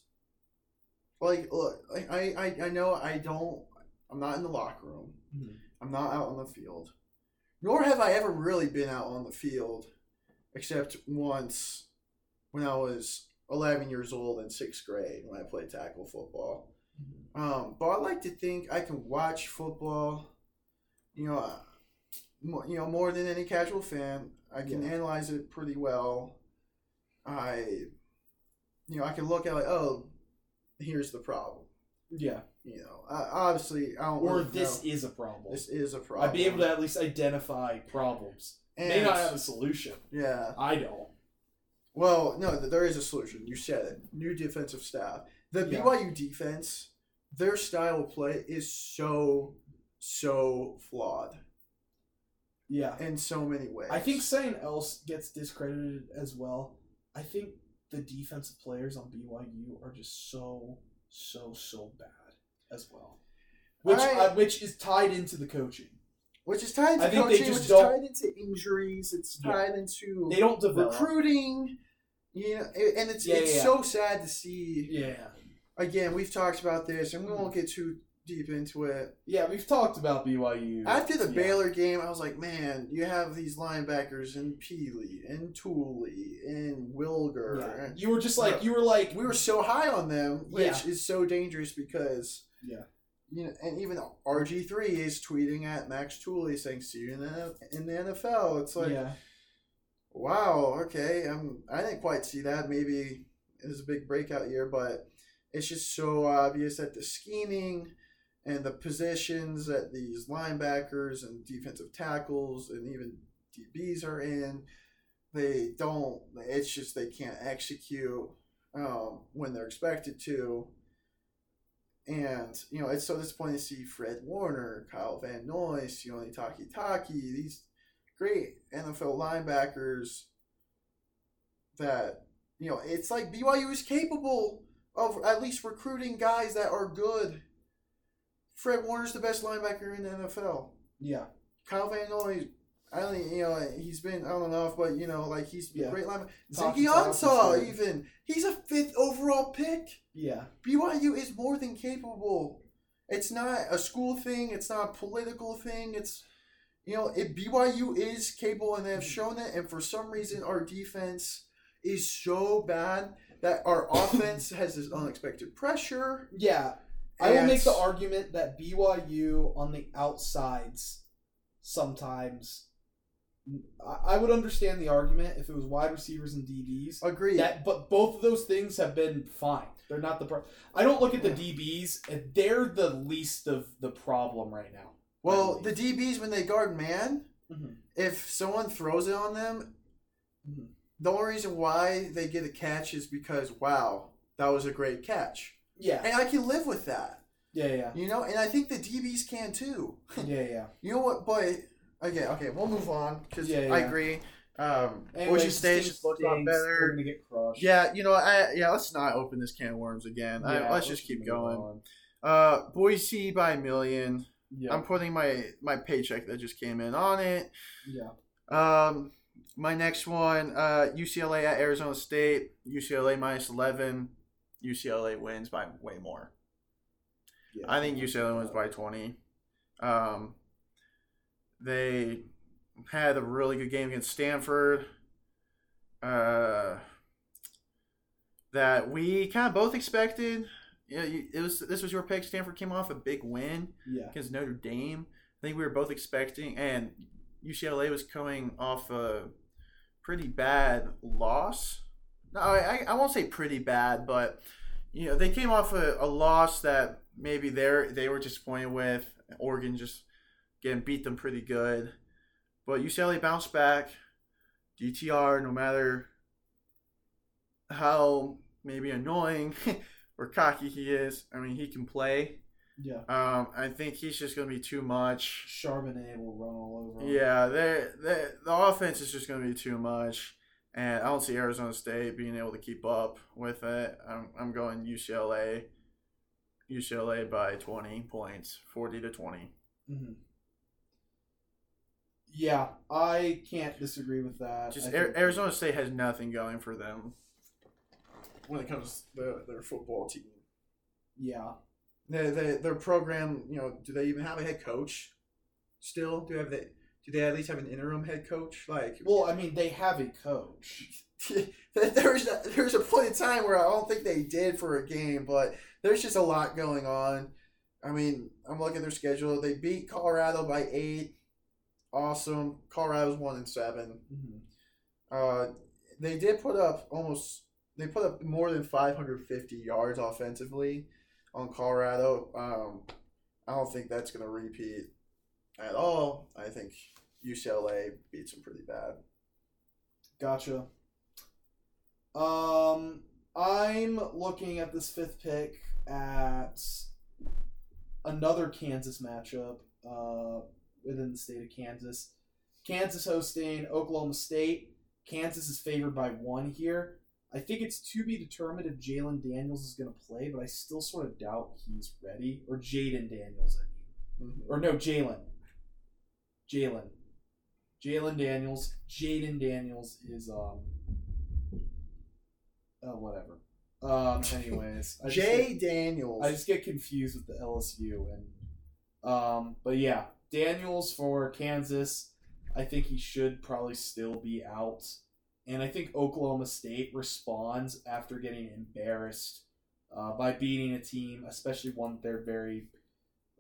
Speaker 1: like look I, I i know i don't i'm not in the locker room.
Speaker 2: Mhm.
Speaker 1: i'm not out on the field. Nor have i ever really been out on the field except once when i was 11 years old in sixth grade when i played tackle football. Um, but i like to think i can watch football you know you know more than any casual fan. I can
Speaker 2: Yeah.
Speaker 1: analyze it pretty well. I you know, I can look at like, oh, here's the problem.
Speaker 2: Yeah.
Speaker 1: You know, I, obviously, I don't.
Speaker 2: Or
Speaker 1: really
Speaker 2: this
Speaker 1: know.
Speaker 2: is a problem.
Speaker 1: this is a problem.
Speaker 2: I'd be able to at least identify problems.
Speaker 1: And,
Speaker 2: May not have a solution.
Speaker 1: yeah.
Speaker 2: I don't.
Speaker 1: Well, no, there is a solution. You said it. New defensive staff. The
Speaker 2: Yeah.
Speaker 1: BYU defense, their style of play is so, so flawed
Speaker 2: Yeah.
Speaker 1: in so many ways.
Speaker 2: I think something else gets discredited as well. I think the defensive players on BYU are just so, so, so bad as well. Which
Speaker 1: I-
Speaker 2: uh, which is tied into the coaching.
Speaker 1: which is tied into
Speaker 2: I think they
Speaker 1: coaching, which is tied into injuries. It's
Speaker 2: Yeah.
Speaker 1: tied into
Speaker 2: They don't develop.
Speaker 1: recruiting. You know, and it's
Speaker 2: Yeah,
Speaker 1: it's
Speaker 2: yeah.
Speaker 1: so sad to see.
Speaker 2: Yeah.
Speaker 1: Again, we've talked about this, and we won't get too deep into it.
Speaker 2: Yeah, we've talked about BYU.
Speaker 1: After the
Speaker 2: Yeah.
Speaker 1: Baylor game, I was like, man, you have these linebackers in Pili and Tooley and Wilgar.
Speaker 2: Yeah. You were just like you were like
Speaker 1: We were so high on them, which
Speaker 2: Yeah.
Speaker 1: is so dangerous because
Speaker 2: Yeah.
Speaker 1: you know, and even RG three is tweeting at Max Tooley saying, "See you in the in the NFL." It's like, wow, okay, um, I didn't quite see that. Maybe it was a big breakout year, but it's just so obvious that the scheming and the positions that these linebackers and defensive tackles and even DBs are in, they don't. It's just they can't execute um, when they're expected to. And you know it's so disappointing to see Fred Warner, Kyle Van Noy, Sione Takitaki, these great NFL linebackers that you know it's like BYU is capable of at least recruiting guys that are good. Fred Warner's the best linebacker in the NFL.
Speaker 2: Yeah.
Speaker 1: Kyle Van Noy, I don't you know he's been I don't know if but you know like he's a
Speaker 2: Yeah.
Speaker 1: great linebacker. Ziggy Ansah even he's a fifth overall pick.
Speaker 2: Yeah.
Speaker 1: BYU is more than capable. It's not a school thing. It's not a political thing. It's you know, it BYU is capable and they have shown it. And for some reason, our defense is so bad that our offense has this unexpected pressure.
Speaker 2: Yeah. I will make the argument that BYU on the outsides sometimes. I- would understand the argument if it was wide receivers and DBs.
Speaker 1: Agree.
Speaker 2: That, but both of those things have been fine. They're not the problem. I don't look at the DBs. They're the least of the problem right now.
Speaker 1: well, the DBs when they guard man,
Speaker 2: Mhm.
Speaker 1: if someone throws it on them,
Speaker 2: Mhm.
Speaker 1: the only reason why they get a catch is because wow, that was a great catch,
Speaker 2: Yeah,
Speaker 1: and I can live with that.
Speaker 2: yeah, yeah,
Speaker 1: You know, and I think the DBs can too.
Speaker 2: yeah, yeah.
Speaker 1: You know what? But okay, okay, we'll move on because
Speaker 2: Yeah,
Speaker 1: I agree. Um, State
Speaker 2: this
Speaker 1: just looks a lot better.
Speaker 2: gonna get crushed.
Speaker 1: Yeah, you know, I yeah. Let's not open this can of worms again. I,
Speaker 2: Yeah,
Speaker 1: let's just keep going.
Speaker 2: on.
Speaker 1: Uh, Boise by a million.
Speaker 2: Yeah,
Speaker 1: I'm putting my my paycheck that just came in on it.
Speaker 2: yeah.
Speaker 1: Um, my next one, uh, UCLA at Arizona State. UCLA minus eleven. UCLA wins by way more.
Speaker 2: yeah.
Speaker 1: I think UCLA wins by 20. Um, they had a really good game against Stanford. Uh, that we kind of both expected. Yeah, it was. This was your pick. Stanford came off a big win
Speaker 2: Yeah,
Speaker 1: against Notre Dame. I think we were both expecting, and UCLA was coming off a pretty bad loss. No, I, I- won't say pretty bad, but you know they came off a, a loss that maybe they they were disappointed with. Oregon just again beat them pretty good, but UCLA bounced back. DTR, no matter how maybe annoying or cocky he is, I mean he can play.
Speaker 2: yeah.
Speaker 1: Um, I think he's just going to be too much.
Speaker 2: Charbonnet will run all over. him.
Speaker 1: Yeah, they they the offense is just going to be too much, and I don't see Arizona State being able to keep up with it. I'm I'm going UCLA. UCLA by 20 points, 40 to 20.
Speaker 2: Mhm. Yeah, I can't disagree with that.
Speaker 1: Just Ar- Arizona State has nothing going for them when it comes to their, their football team.
Speaker 2: Yeah,
Speaker 1: Their, their, their program, you know, do they even have a head coach? Still, do they have the, do they at least have an interim head coach? Like,
Speaker 2: well, I mean, they have a coach.
Speaker 1: there's a, there's a point in time where I don't think they did for a game, but there's just a lot going on. I mean, I'm looking at their schedule. They beat Colorado by eight. Awesome. Colorado's one and seven.
Speaker 2: Mhm.
Speaker 1: Uh, they did put up almost. They put up more than 550 yards offensively on Colorado. Um, I don't think that's going to repeat at all. I think UCLA beats them pretty bad.
Speaker 2: Gotcha. Um, I'm looking at this fifth pick at another Kansas matchup uh, within the state of Kansas. Kansas hosting Oklahoma State. Kansas is favored by one here. I think it's to be determined if Jalon Daniels is going to play, but I still sort of doubt he's ready. Or Jayden Daniels, I mean. Or no, Jalon. Jalon. Jalon Daniels. Jayden Daniels is um. Oh, whatever. Um. Anyways,
Speaker 1: Jay
Speaker 2: get-
Speaker 1: Daniels.
Speaker 2: I just get confused with the LSU and um. But yeah, Daniels for Kansas. I think he should probably still be out, and I think Oklahoma State responds after getting embarrassed uh, by beating a team, especially one that they're very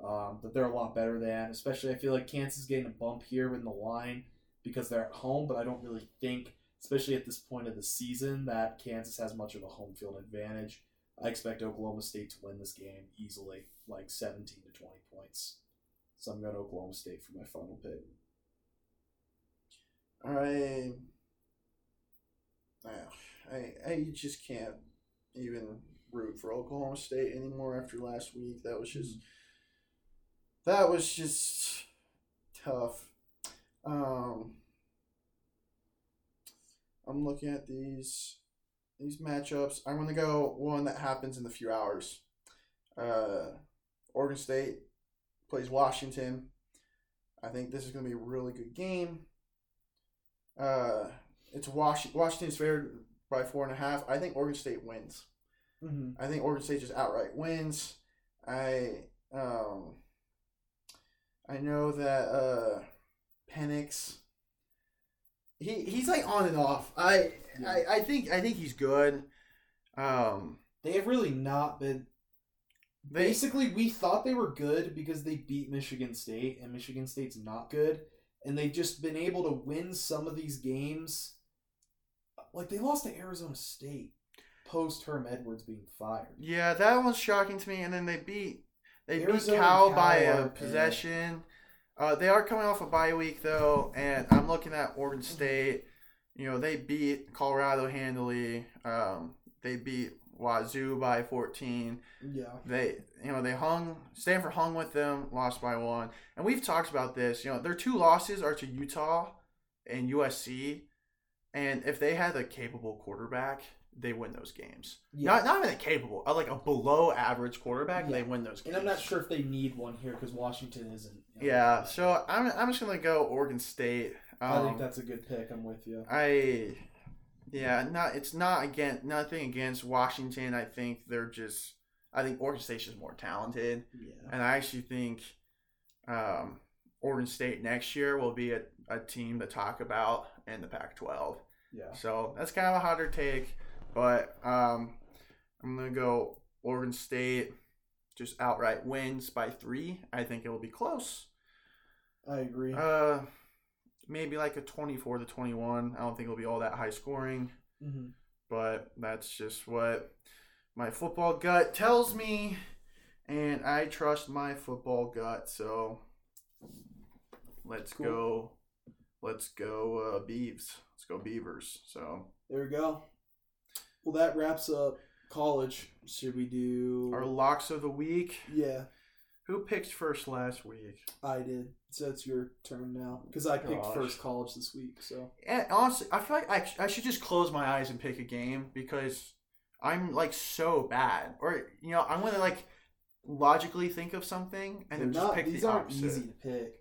Speaker 2: um, that they're a lot better than. Especially, I feel like Kansas is getting a bump here in the line because they're at home, but I don't really think, especially at this point of the season, that Kansas has much of a home field advantage. I expect Oklahoma State to win this game easily, like 17 to 20 points. So I'm going to Oklahoma State for my final pick. All right.
Speaker 1: I, I, I just can't even root for Oklahoma State anymore after last week. That was just, that was just tough. Um, I'm looking at these these matchups. I'm gonna go one that happens in a few hours. Uh, Oregon State plays Washington. I think this is gonna be a really good game. Uh, it's Wash- Washington's favored by four and a half. I think Oregon State wins.
Speaker 2: Mm-hmm.
Speaker 1: I think Oregon State just outright wins. I um I know that uh Penix he he's like on and off. I I, I think I think he's good. Um
Speaker 2: They have really not been.
Speaker 1: they
Speaker 2: Basically, we thought they were good because they beat Michigan State, and Michigan State's not good. And they've just been able to win some of these games. Like, they lost to Arizona State post Herm Edwards being fired.
Speaker 1: Yeah, that one's shocking to me. And then they beat they
Speaker 2: Arizona
Speaker 1: beat Cal by a possession. Uh, they are coming off a bye week though, and I'm looking at Oregon State. You know they beat Colorado handily. Um, they beat Wazoo by 14.
Speaker 2: Yeah.
Speaker 1: They you know they hung Stanford hung with them, lost by one, and we've talked about this. You know their two losses are to Utah and USC, and if they had a capable quarterback, they win those games.
Speaker 2: Yeah.
Speaker 1: Not not even a capable, uh, like a below average quarterback,
Speaker 2: Yeah.
Speaker 1: they win those games. and.
Speaker 2: I'm not sure if they need one here because Washington isn't. you know.
Speaker 1: Yeah, so I'm I'm just gonna go Oregon State. Um,
Speaker 2: I think that's a good pick. I'm with you.
Speaker 1: I yeah, not it's not again nothing against Washington. I think they're just I think Oregon State's just more talented.
Speaker 2: Yeah.
Speaker 1: And I actually think um, Oregon State next year will be a, a team to talk about in the Pac 12.
Speaker 2: Yeah.
Speaker 1: So that's kind of a hotter take. But um, I'm going to go Oregon State just outright wins by three. I think it will be close.
Speaker 2: I agree.
Speaker 1: Uh, maybe like a 24 to 21. I don't think it'll be all that high scoring
Speaker 2: hmm
Speaker 1: but that's just what my football gut tells me and i trust my football gut so let's
Speaker 2: Cool.
Speaker 1: go let's go uh beavs let's go beavers so
Speaker 2: There we go. Well, that wraps up college. Should we do?
Speaker 1: our locks of the week
Speaker 2: Yeah,
Speaker 1: who picked first last week
Speaker 2: I did. So it's your turn now because I picked
Speaker 1: Gosh.
Speaker 2: first college this week. So
Speaker 1: and honestly i feel like I, I should just close my eyes and pick a game because i'm like so bad or you know i'm gonna like logically think of something and
Speaker 2: They're
Speaker 1: then just
Speaker 2: not-
Speaker 1: pick
Speaker 2: these
Speaker 1: the
Speaker 2: aren't
Speaker 1: opposite.
Speaker 2: easy to pick.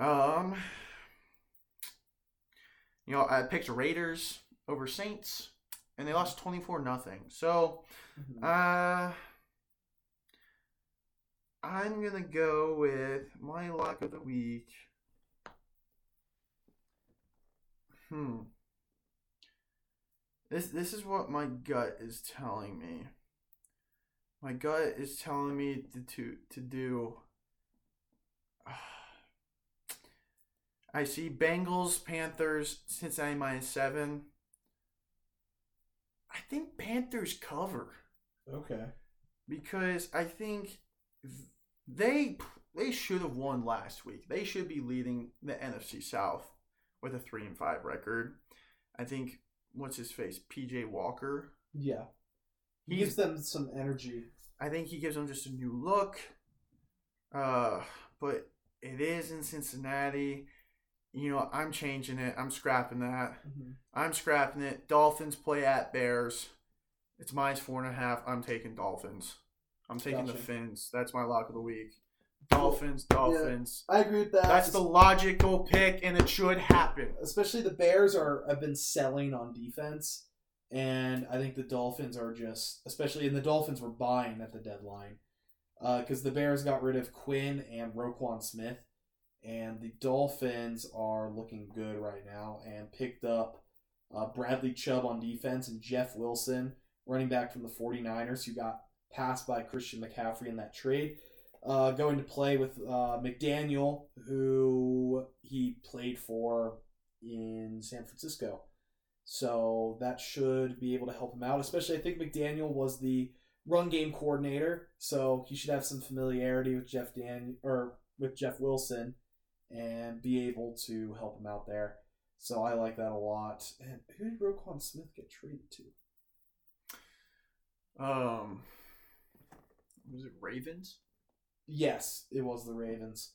Speaker 1: Um, you know, I picked Raiders over Saints, and they lost twenty four nothing. So,
Speaker 2: Mhm.
Speaker 1: uh, I'm gonna go with my lock of the week. Hmm. This this is what my gut is telling me. My gut is telling me to to, to do. I see Bengals, Panthers, Cincinnati minus seven. I think Panthers cover
Speaker 2: Okay.
Speaker 1: because I think they they should have won last week. They should be leading the NFC South with a three and five record. I think what's his face, PJ Walker.
Speaker 2: Yeah. He gives them some energy.
Speaker 1: I think he gives them just a new look. Uh, but it is in Cincinnati. You know, I'm changing it. I'm scrapping that.
Speaker 2: Mhm.
Speaker 1: I'm scrapping it. Dolphins play at Bears. It's minus four and a half. I'm taking Dolphins. I'm taking the Fins. That's my lock of the week. Dolphins, Dolphins.
Speaker 2: I agree with that.
Speaker 1: That's the logical pick, and it should happen.
Speaker 2: especially the Bears are have been selling on defense, and I think the Dolphins are just, especially and the Dolphins were buying at the deadline, because the Bears got rid of Quinn and Roquan Smith, and the Dolphins are looking good right now and picked up uh, Bradley Chubb on defense and Jeff Wilson, running back from the 49ers, who got passed by Christian McCaffrey in that trade uh, going to play with uh, McDaniel, who he played for in San Francisco. So that should be able to help him out. Especially, I think McDaniel was the run game coordinator, so he should have some familiarity with Jeff Dan or with Jeff Wilson, and be able to help him out there. So I like that a lot. And who did Roquan Smith get traded to?
Speaker 1: Um, was it Ravens?
Speaker 2: Yes, it was the Ravens.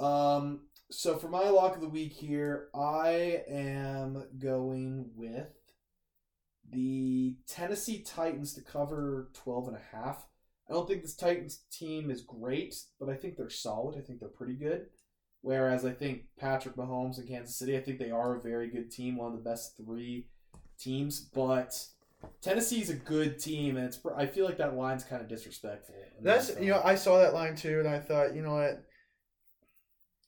Speaker 2: Um, so for my lock of the week here, I am going with the Tennessee Titans to cover 12 and a half. I don't think this Titans team is great, but I think they're solid. I think they're pretty good. Whereas I think Patrick Mahomes and Kansas City, I think they are a very good team, one of the best three teams, but Tennessee's a good team, and it's. I feel like that line's kind of disrespectful.
Speaker 1: That's
Speaker 2: NFL.
Speaker 1: you know I saw that line too, and I thought you know what,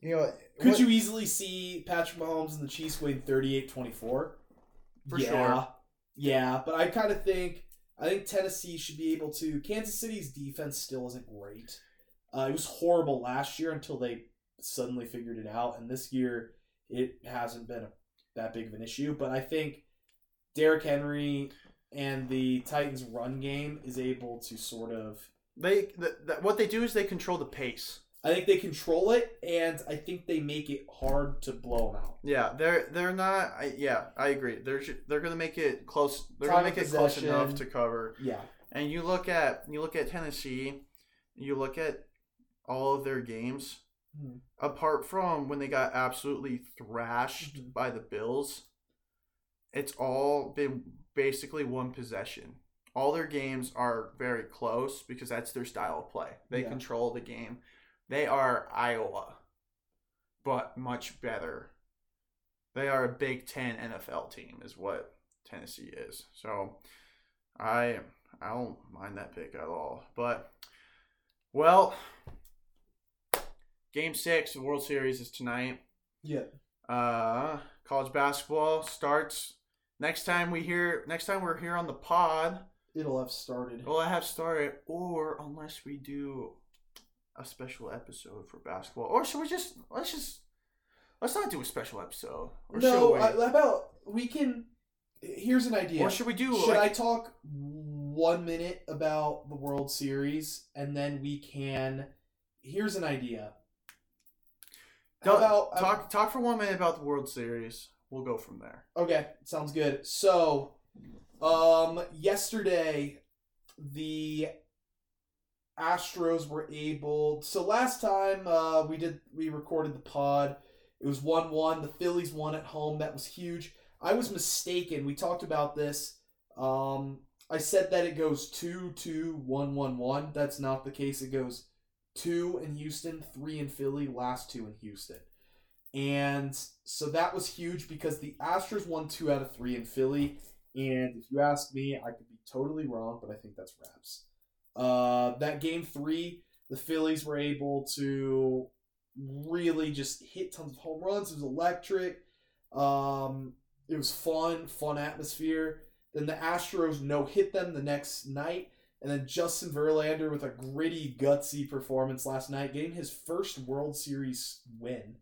Speaker 1: you know
Speaker 2: Could
Speaker 1: what-
Speaker 2: you easily see Patrick Mahomes and the Chiefs win 38-24?
Speaker 1: For
Speaker 2: yeah.
Speaker 1: sure.
Speaker 2: Yeah, but I kind of think I think Tennessee should be able to. Kansas City's defense still isn't great. Uh, it was horrible last year until they suddenly figured it out, and this year it hasn't been a, that big of an issue. But I think Derrick Henry and the Titans' run game is able to sort of
Speaker 1: they th- th- what they do is they control the pace.
Speaker 2: I think they control it, and I think they make it hard to blow them out.
Speaker 1: Yeah, they're they're not. I, yeah, I agree. They're they're gonna make it close. They're
Speaker 2: Time
Speaker 1: gonna make it close enough to cover.
Speaker 2: Yeah,
Speaker 1: And you look at you look at Tennessee, you look at all of their games.
Speaker 2: Mhm.
Speaker 1: Apart from when they got absolutely thrashed
Speaker 2: Mhm.
Speaker 1: by the Bills, it's all been basically one possession. All their games are very close because that's their style of play. They
Speaker 2: Yeah.
Speaker 1: control the game. They are Iowa, but much better. They are a Big Ten NFL team, is what Tennessee is. So, I I don't mind that pick at all. But well, Game Six of the World Series is tonight.
Speaker 2: yeah.
Speaker 1: Uh, college basketball starts next time we hear. Next time we're here on the pod,
Speaker 2: It'll have started.
Speaker 1: will I have started, or unless we do a special episode for basketball, or should we just let's just let's not do a special episode, or
Speaker 2: no,
Speaker 1: we?
Speaker 2: I, how about we can. Here's an idea.
Speaker 1: What should we do
Speaker 2: Should I talk one minute about the World Series and then we can? Here's an idea. How
Speaker 1: Don't-
Speaker 2: about
Speaker 1: talk talk for one minute about the World Series? We'll go from there.
Speaker 2: Okay, sounds good. So, um, yesterday, the Astros were able. So last time uh, we did, we recorded the pod. It was one-one. The Phillies won at home. That was huge. I was mistaken. We talked about this. Um, I said that it goes two, two, one, one, one. That's not the case. It goes two in Houston, three in Philly, last two in Houston. And so that was huge because the Astros won two out of three in Philly. And if you ask me, I could be totally wrong, but I think that's Raps. Uh, that game three, the Phillies were able to really just hit tons of home runs. It was electric. Um, it was fun, fun atmosphere. Then the Astros no hit them the next night. And then Justin Verlander with a gritty, gutsy performance last night, getting his first World Series win.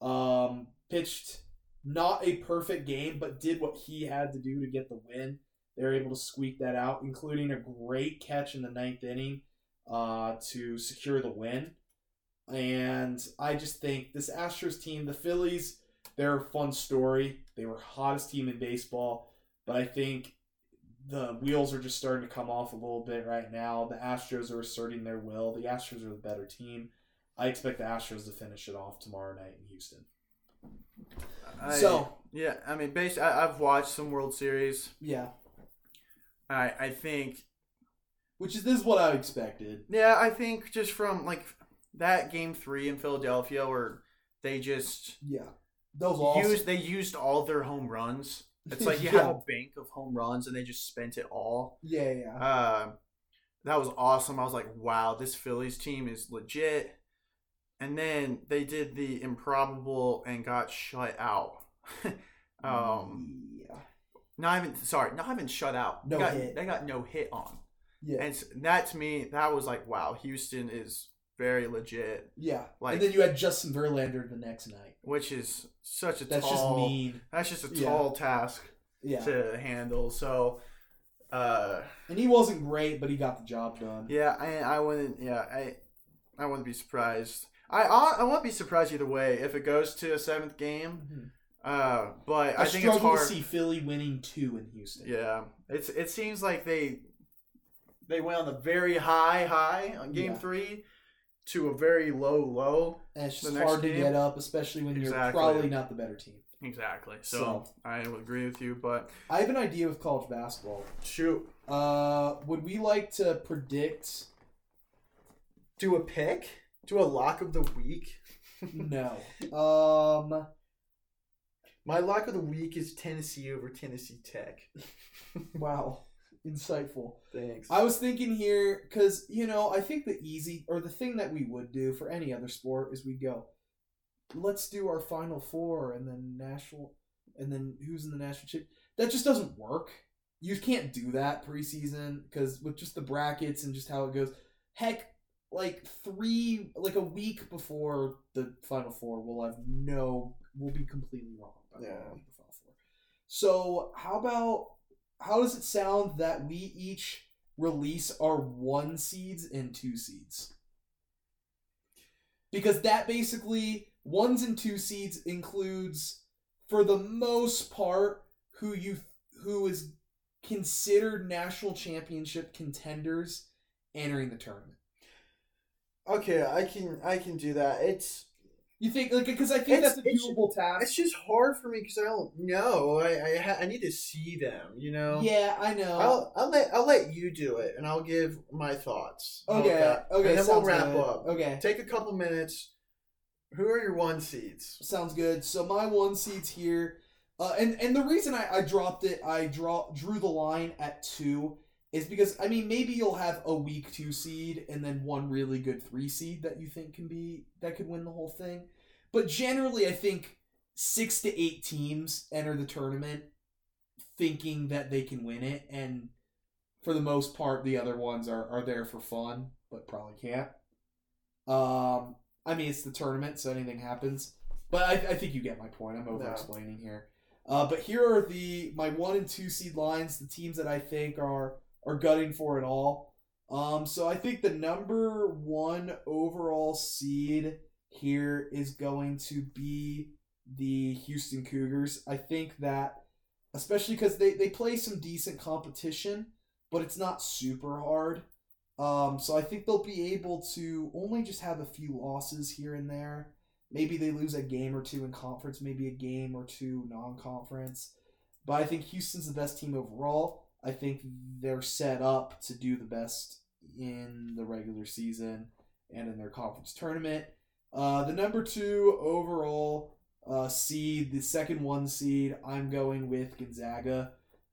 Speaker 2: Um, pitched not a perfect game, but did what he had to do to get the win. They were able to squeak that out, including a great catch in the ninth inning uh, to secure the win. And I just think this Astros team, the Phillies, they're a fun story. They were hottest team in baseball, but I think the wheels are just starting to come off a little bit right now. The Astros are asserting their will. The Astros are the better team. I expect the Astros to finish it off tomorrow night in Houston.
Speaker 1: I,
Speaker 2: So-
Speaker 1: yeah, I mean, basically, I, I've watched some World Series.
Speaker 2: Yeah,
Speaker 1: I I think
Speaker 2: which is this is what I expected.
Speaker 1: Yeah, I think just from like that game three in Philadelphia where they just
Speaker 2: Yeah, those
Speaker 1: used they used all their home runs. It's like you
Speaker 2: Yeah.
Speaker 1: have a bank of home runs and they just spent it all.
Speaker 2: yeah, yeah.
Speaker 1: Uh, that was awesome. I was like, wow, this Phillies team is legit. And then they did the improbable and got shut out. um,
Speaker 2: yeah,
Speaker 1: not even sorry, not even shut out.
Speaker 2: No
Speaker 1: they got,
Speaker 2: hit.
Speaker 1: They got no hit on.
Speaker 2: yeah,
Speaker 1: And that to me, that was like, wow, Houston is very legit.
Speaker 2: yeah.
Speaker 1: Like,
Speaker 2: and then you had Justin Verlander the next night.
Speaker 1: which is such a
Speaker 2: That's just mean.
Speaker 1: That's just a
Speaker 2: Yeah.
Speaker 1: tall task
Speaker 2: Yeah,
Speaker 1: to handle. So, uh,
Speaker 2: and he wasn't great, but he got the job done.
Speaker 1: yeah, I, I wouldn't. Yeah, I, I wouldn't be surprised. I, I, I won't be surprised either way if it goes to a seventh game.
Speaker 2: Mhm.
Speaker 1: Uh, but
Speaker 2: I,
Speaker 1: I, think it's hard.
Speaker 2: to see Philly winning two in Houston.
Speaker 1: Yeah, it's it seems like they they went on the very high high on game
Speaker 2: Yeah.
Speaker 1: three to a very low low.
Speaker 2: and it's just hard to
Speaker 1: game?
Speaker 2: get up, especially when you're probably not the better team.
Speaker 1: Exactly. So,
Speaker 2: So-
Speaker 1: I agree with you, but
Speaker 2: I have an idea with college basketball.
Speaker 1: shoot,
Speaker 2: Uh, would we like to predict?
Speaker 1: do a pick, do a lock of the week.
Speaker 2: no. Um,
Speaker 1: My lock of the week is Tennessee over Tennessee Tech.
Speaker 2: wow, insightful.
Speaker 1: Thanks.
Speaker 2: I was thinking here because you know I think the easy or the thing that we would do for any other sport is we go, let's do our final four and then national, and then who's in the national chip. That just doesn't work. You can't do that preseason because with just the brackets and just how it goes. Heck, like three, like a week before the final four, we'll have no, we'll be completely wrong. by the
Speaker 1: Yeah.
Speaker 2: week Final Four. So how about how does it sound that we each release our one seeds and two seeds? Because that basically ones and two seeds includes, for the most part, who you who is considered national championship contenders entering the tournament.
Speaker 1: okay, I can I can do that. It's
Speaker 2: You think like because I think
Speaker 1: It's-
Speaker 2: that's a
Speaker 1: it's-
Speaker 2: doable task.
Speaker 1: it's just hard for me because I don't know. I I, ha- I need to see them. You know.
Speaker 2: Yeah, I know.
Speaker 1: I'll I'll let I'll let you do it, and I'll give my thoughts.
Speaker 2: Okay,
Speaker 1: that?
Speaker 2: okay,
Speaker 1: and then we'll wrap
Speaker 2: good.
Speaker 1: up.
Speaker 2: Okay.
Speaker 1: Take a couple minutes. Who are your one seeds?
Speaker 2: Sounds good. So my one seeds here, uh, and and the reason I, I dropped it, I draw drew the line at two, is because I mean maybe you'll have a weak two seed and then one really good three seed that you think can be that could win the whole thing, but generally I think six to eight teams enter the tournament thinking that they can win it, and for the most part the other ones are are there for fun but probably can't. Um, I mean, it's the tournament, so anything happens. But I, I think you get my point. I'm over explaining here. Uh, but here are the my one and two seed lines, the teams that I think are are gutting for it all. Um, so I think the number one overall seed here is going to be the Houston Cougars. I think that, especially because they, they play some decent competition, but it's not super hard. Um, so I think they'll be able to only just have a few losses here and there. Maybe they lose a game or two in conference, maybe a game or two non conference. But I think Houston's the best team overall. I think they're set up to do the best in the regular season and in their conference tournament. Uh, the number two overall uh, seed, the second one seed, I'm going with Gonzaga.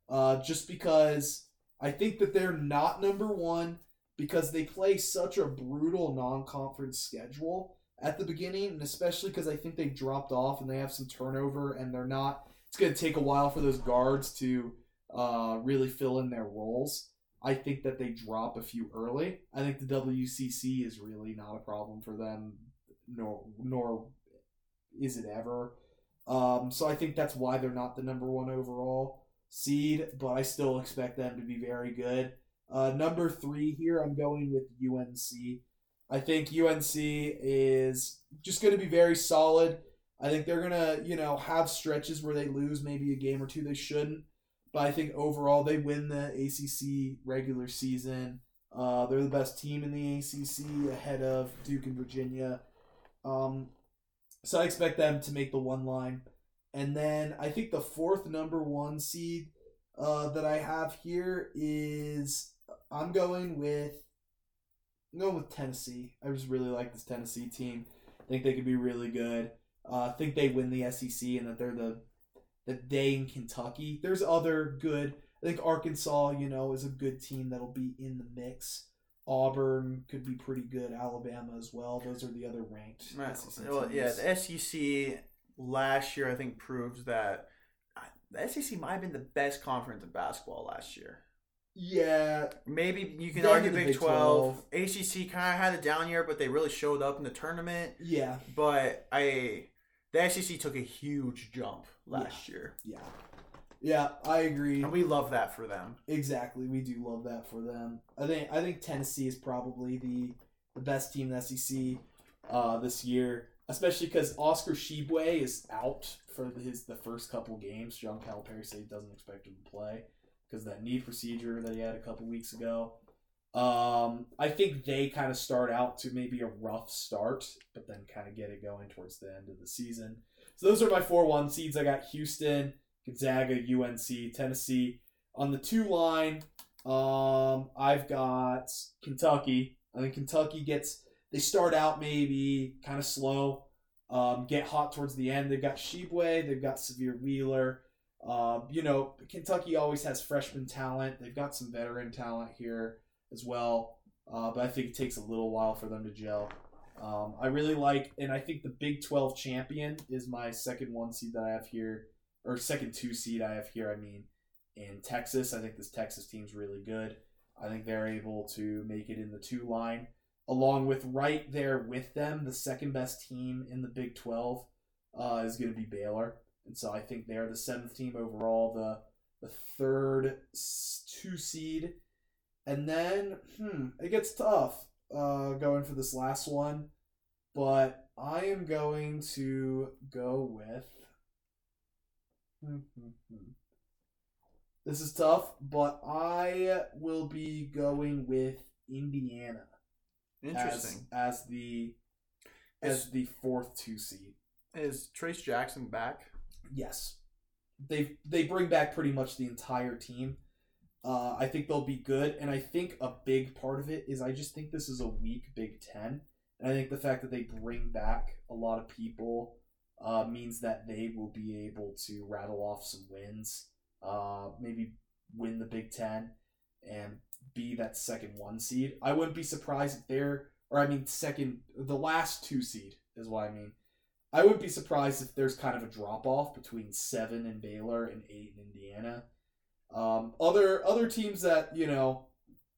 Speaker 2: Uh, just because I think that they're not number one because they play such a brutal non-conference schedule at the beginning, and especially because I think they dropped off and they have some turnover, and they're not. It's going to take a while for those guards to uh, really fill in their roles. I think that they drop a few early. I think the WCC is really not a problem for them, nor nor is it ever. Um, so I think that's why they're not the number one overall seed, but I still expect them to be very good. Uh, number three here, I'm going with UNC. I think UNC is just going to be very solid. I think they're going to, you know, have stretches where they lose maybe a game or two they shouldn't. But I think overall they win the ACC regular season. Uh, they're the best team in the ACC ahead of Duke and Virginia. Um, so I expect them to make the one line. And then I think the fourth number one seed uh, that I have here is I'm going with I'm going with Tennessee. I just really like this Tennessee team. I think they could be really good. Uh, I think they win the SEC and that they're the that they in Kentucky. There's other good. I think Arkansas, you know, is a good team that'll be in the mix. Auburn could be pretty good. Alabama as well. Those are the other ranked.
Speaker 1: Right. Well, yeah, the SEC last year I think proves that the SEC might have been the best conference in basketball last year.
Speaker 2: yeah,
Speaker 1: Maybe you can argue Big
Speaker 2: Big
Speaker 1: 12. ACC kind of had a down year, but they really showed up in the tournament.
Speaker 2: yeah,
Speaker 1: But I, the SEC took a huge jump last year,
Speaker 2: yeah, yeah. I agree.
Speaker 1: and we love that for them.
Speaker 2: Exactly, we do love that for them. I think I think Tennessee is probably the the best team in the SEC uh, this year, especially because Oscar Tshiebwe is out for his the first couple games. John Calipari said he doesn't expect him to play because that knee procedure that he had a couple weeks ago. Um, I think they kind of start out to maybe a rough start, but then kind of get it going towards the end of the season. So those are my four one seeds. I got Houston, Gonzaga, UNC, Tennessee. On the two line, um, I've got Kentucky. I think Kentucky gets they start out maybe kind of slow, um, get hot towards the end. They've got Tshiebwe, they've got Sahvir Wheeler. Um, you know, Kentucky always has freshman talent. They've got some veteran talent here as well, uh, but I think it takes a little while for them to gel. Um, I really like, and I think the Big 12 champion is my second one seed that I have here, or second two seed I have here, I mean, in Texas. I think this Texas team's really good. I think they're able to make it in the two line, along with right there with them, the second best team in the Big 12 uh, is going to be Baylor. And so I think they're the seventh team overall, the, the third two seed. And then, hmm, it gets tough uh, going for this last one, but I am going to go with. Hmm, hmm, hmm. This is tough, but I will be going with Indiana
Speaker 1: Interesting.
Speaker 2: as, as the as the fourth two seed.
Speaker 1: Is Trayce Jackson back?
Speaker 2: Yes, they they bring back pretty much the entire team. Uh, I think they'll be good, and I think a big part of it is I just think this is a weak Big Ten, and I think the fact that they bring back a lot of people uh, means that they will be able to rattle off some wins, uh, maybe win the Big Ten, and be that second one seed. I wouldn't be surprised if they're, or I mean second, the last two seed is what I mean. I wouldn't be surprised if there's kind of a drop off between seven and Baylor and eight in Indiana. Um, other other teams that you know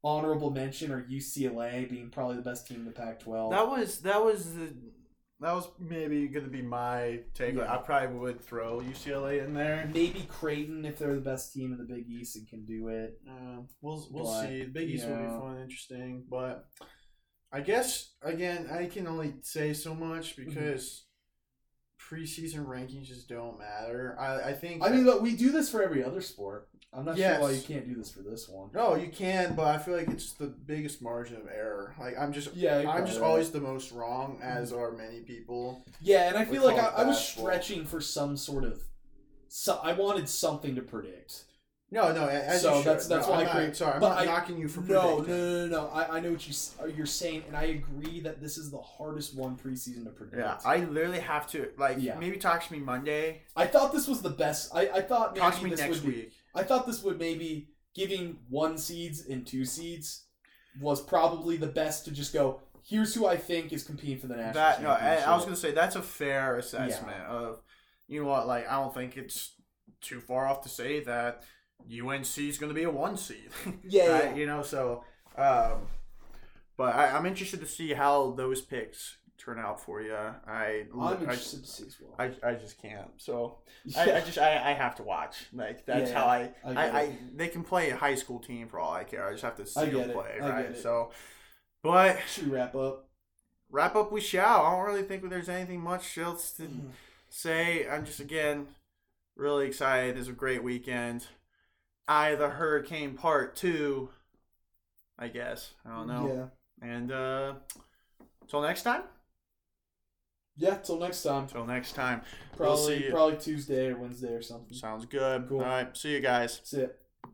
Speaker 2: honorable mention are UCLA being probably the best team in the Pac-12.
Speaker 1: That was that was the that was maybe going to be my take.
Speaker 2: Yeah.
Speaker 1: I probably would throw UCLA in there.
Speaker 2: Maybe Creighton if they're the best team in the Big East and can do it.
Speaker 1: Uh, we'll we'll
Speaker 2: But,
Speaker 1: see. The Big East will be fun, interesting, but I guess again I can only say so much
Speaker 2: Mm-hmm.
Speaker 1: because preseason rankings just don't matter. I I think
Speaker 2: I mean, but we do this for every other sport. I'm not
Speaker 1: Yes.
Speaker 2: sure why you can't do this for this one.
Speaker 1: no, you can, but I feel like it's the biggest margin of error. Like I'm just
Speaker 2: Yeah,
Speaker 1: I'm just
Speaker 2: right.
Speaker 1: always the most wrong, as are many people.
Speaker 2: Yeah, and I feel like I, I was stretching for some sort of. So I wanted something to predict.
Speaker 1: No, no, as
Speaker 2: So that's- that's
Speaker 1: no,
Speaker 2: why
Speaker 1: I'm
Speaker 2: I
Speaker 1: not, sorry, I'm not
Speaker 2: I-
Speaker 1: knocking you for
Speaker 2: No, no,
Speaker 1: predicting.
Speaker 2: no, no, no. I, I know what you uh, you're saying, and I agree that this is the hardest one preseason to predict.
Speaker 1: Yeah, I literally have to like
Speaker 2: Yeah.
Speaker 1: maybe talk to me Monday.
Speaker 2: I thought this was the best. I, I thought
Speaker 1: Talk to
Speaker 2: maybe
Speaker 1: me
Speaker 2: this
Speaker 1: next
Speaker 2: would be.
Speaker 1: week.
Speaker 2: I thought this would maybe giving one seeds and two seeds was probably the best to just go. Here's who I think is competing for the national
Speaker 1: That no, I. I was gonna say that's a fair assessment of you know what like I don't think it's too far off to say that UNC is gonna be a one seed.
Speaker 2: Yeah, yeah.
Speaker 1: you know so. Um, but I, I'm interested to see how those picks turn out for you. I
Speaker 2: I'm
Speaker 1: I,
Speaker 2: interested to see as well.
Speaker 1: I, I just can't. So I, I just I, I have to watch. Like that's
Speaker 2: Yeah,
Speaker 1: how I
Speaker 2: I
Speaker 1: I, I, they can play a high school team for all I care. I just have to see them play, right? So, but
Speaker 2: Should we wrap up?
Speaker 1: wrap up we shall. I don't really think there's anything much else to
Speaker 2: Mm-hmm.
Speaker 1: say. I'm just again really excited. It's a great weekend. Eye the Hurricane Part Two. I guess I don't know.
Speaker 2: Yeah.
Speaker 1: And uh, till next time.
Speaker 2: Yeah. Till next time.
Speaker 1: Till next time.
Speaker 2: Probably
Speaker 1: We'll
Speaker 2: probably Tuesday or Wednesday or something.
Speaker 1: Sounds good.
Speaker 2: Cool.
Speaker 1: All right. See you guys.
Speaker 2: See it.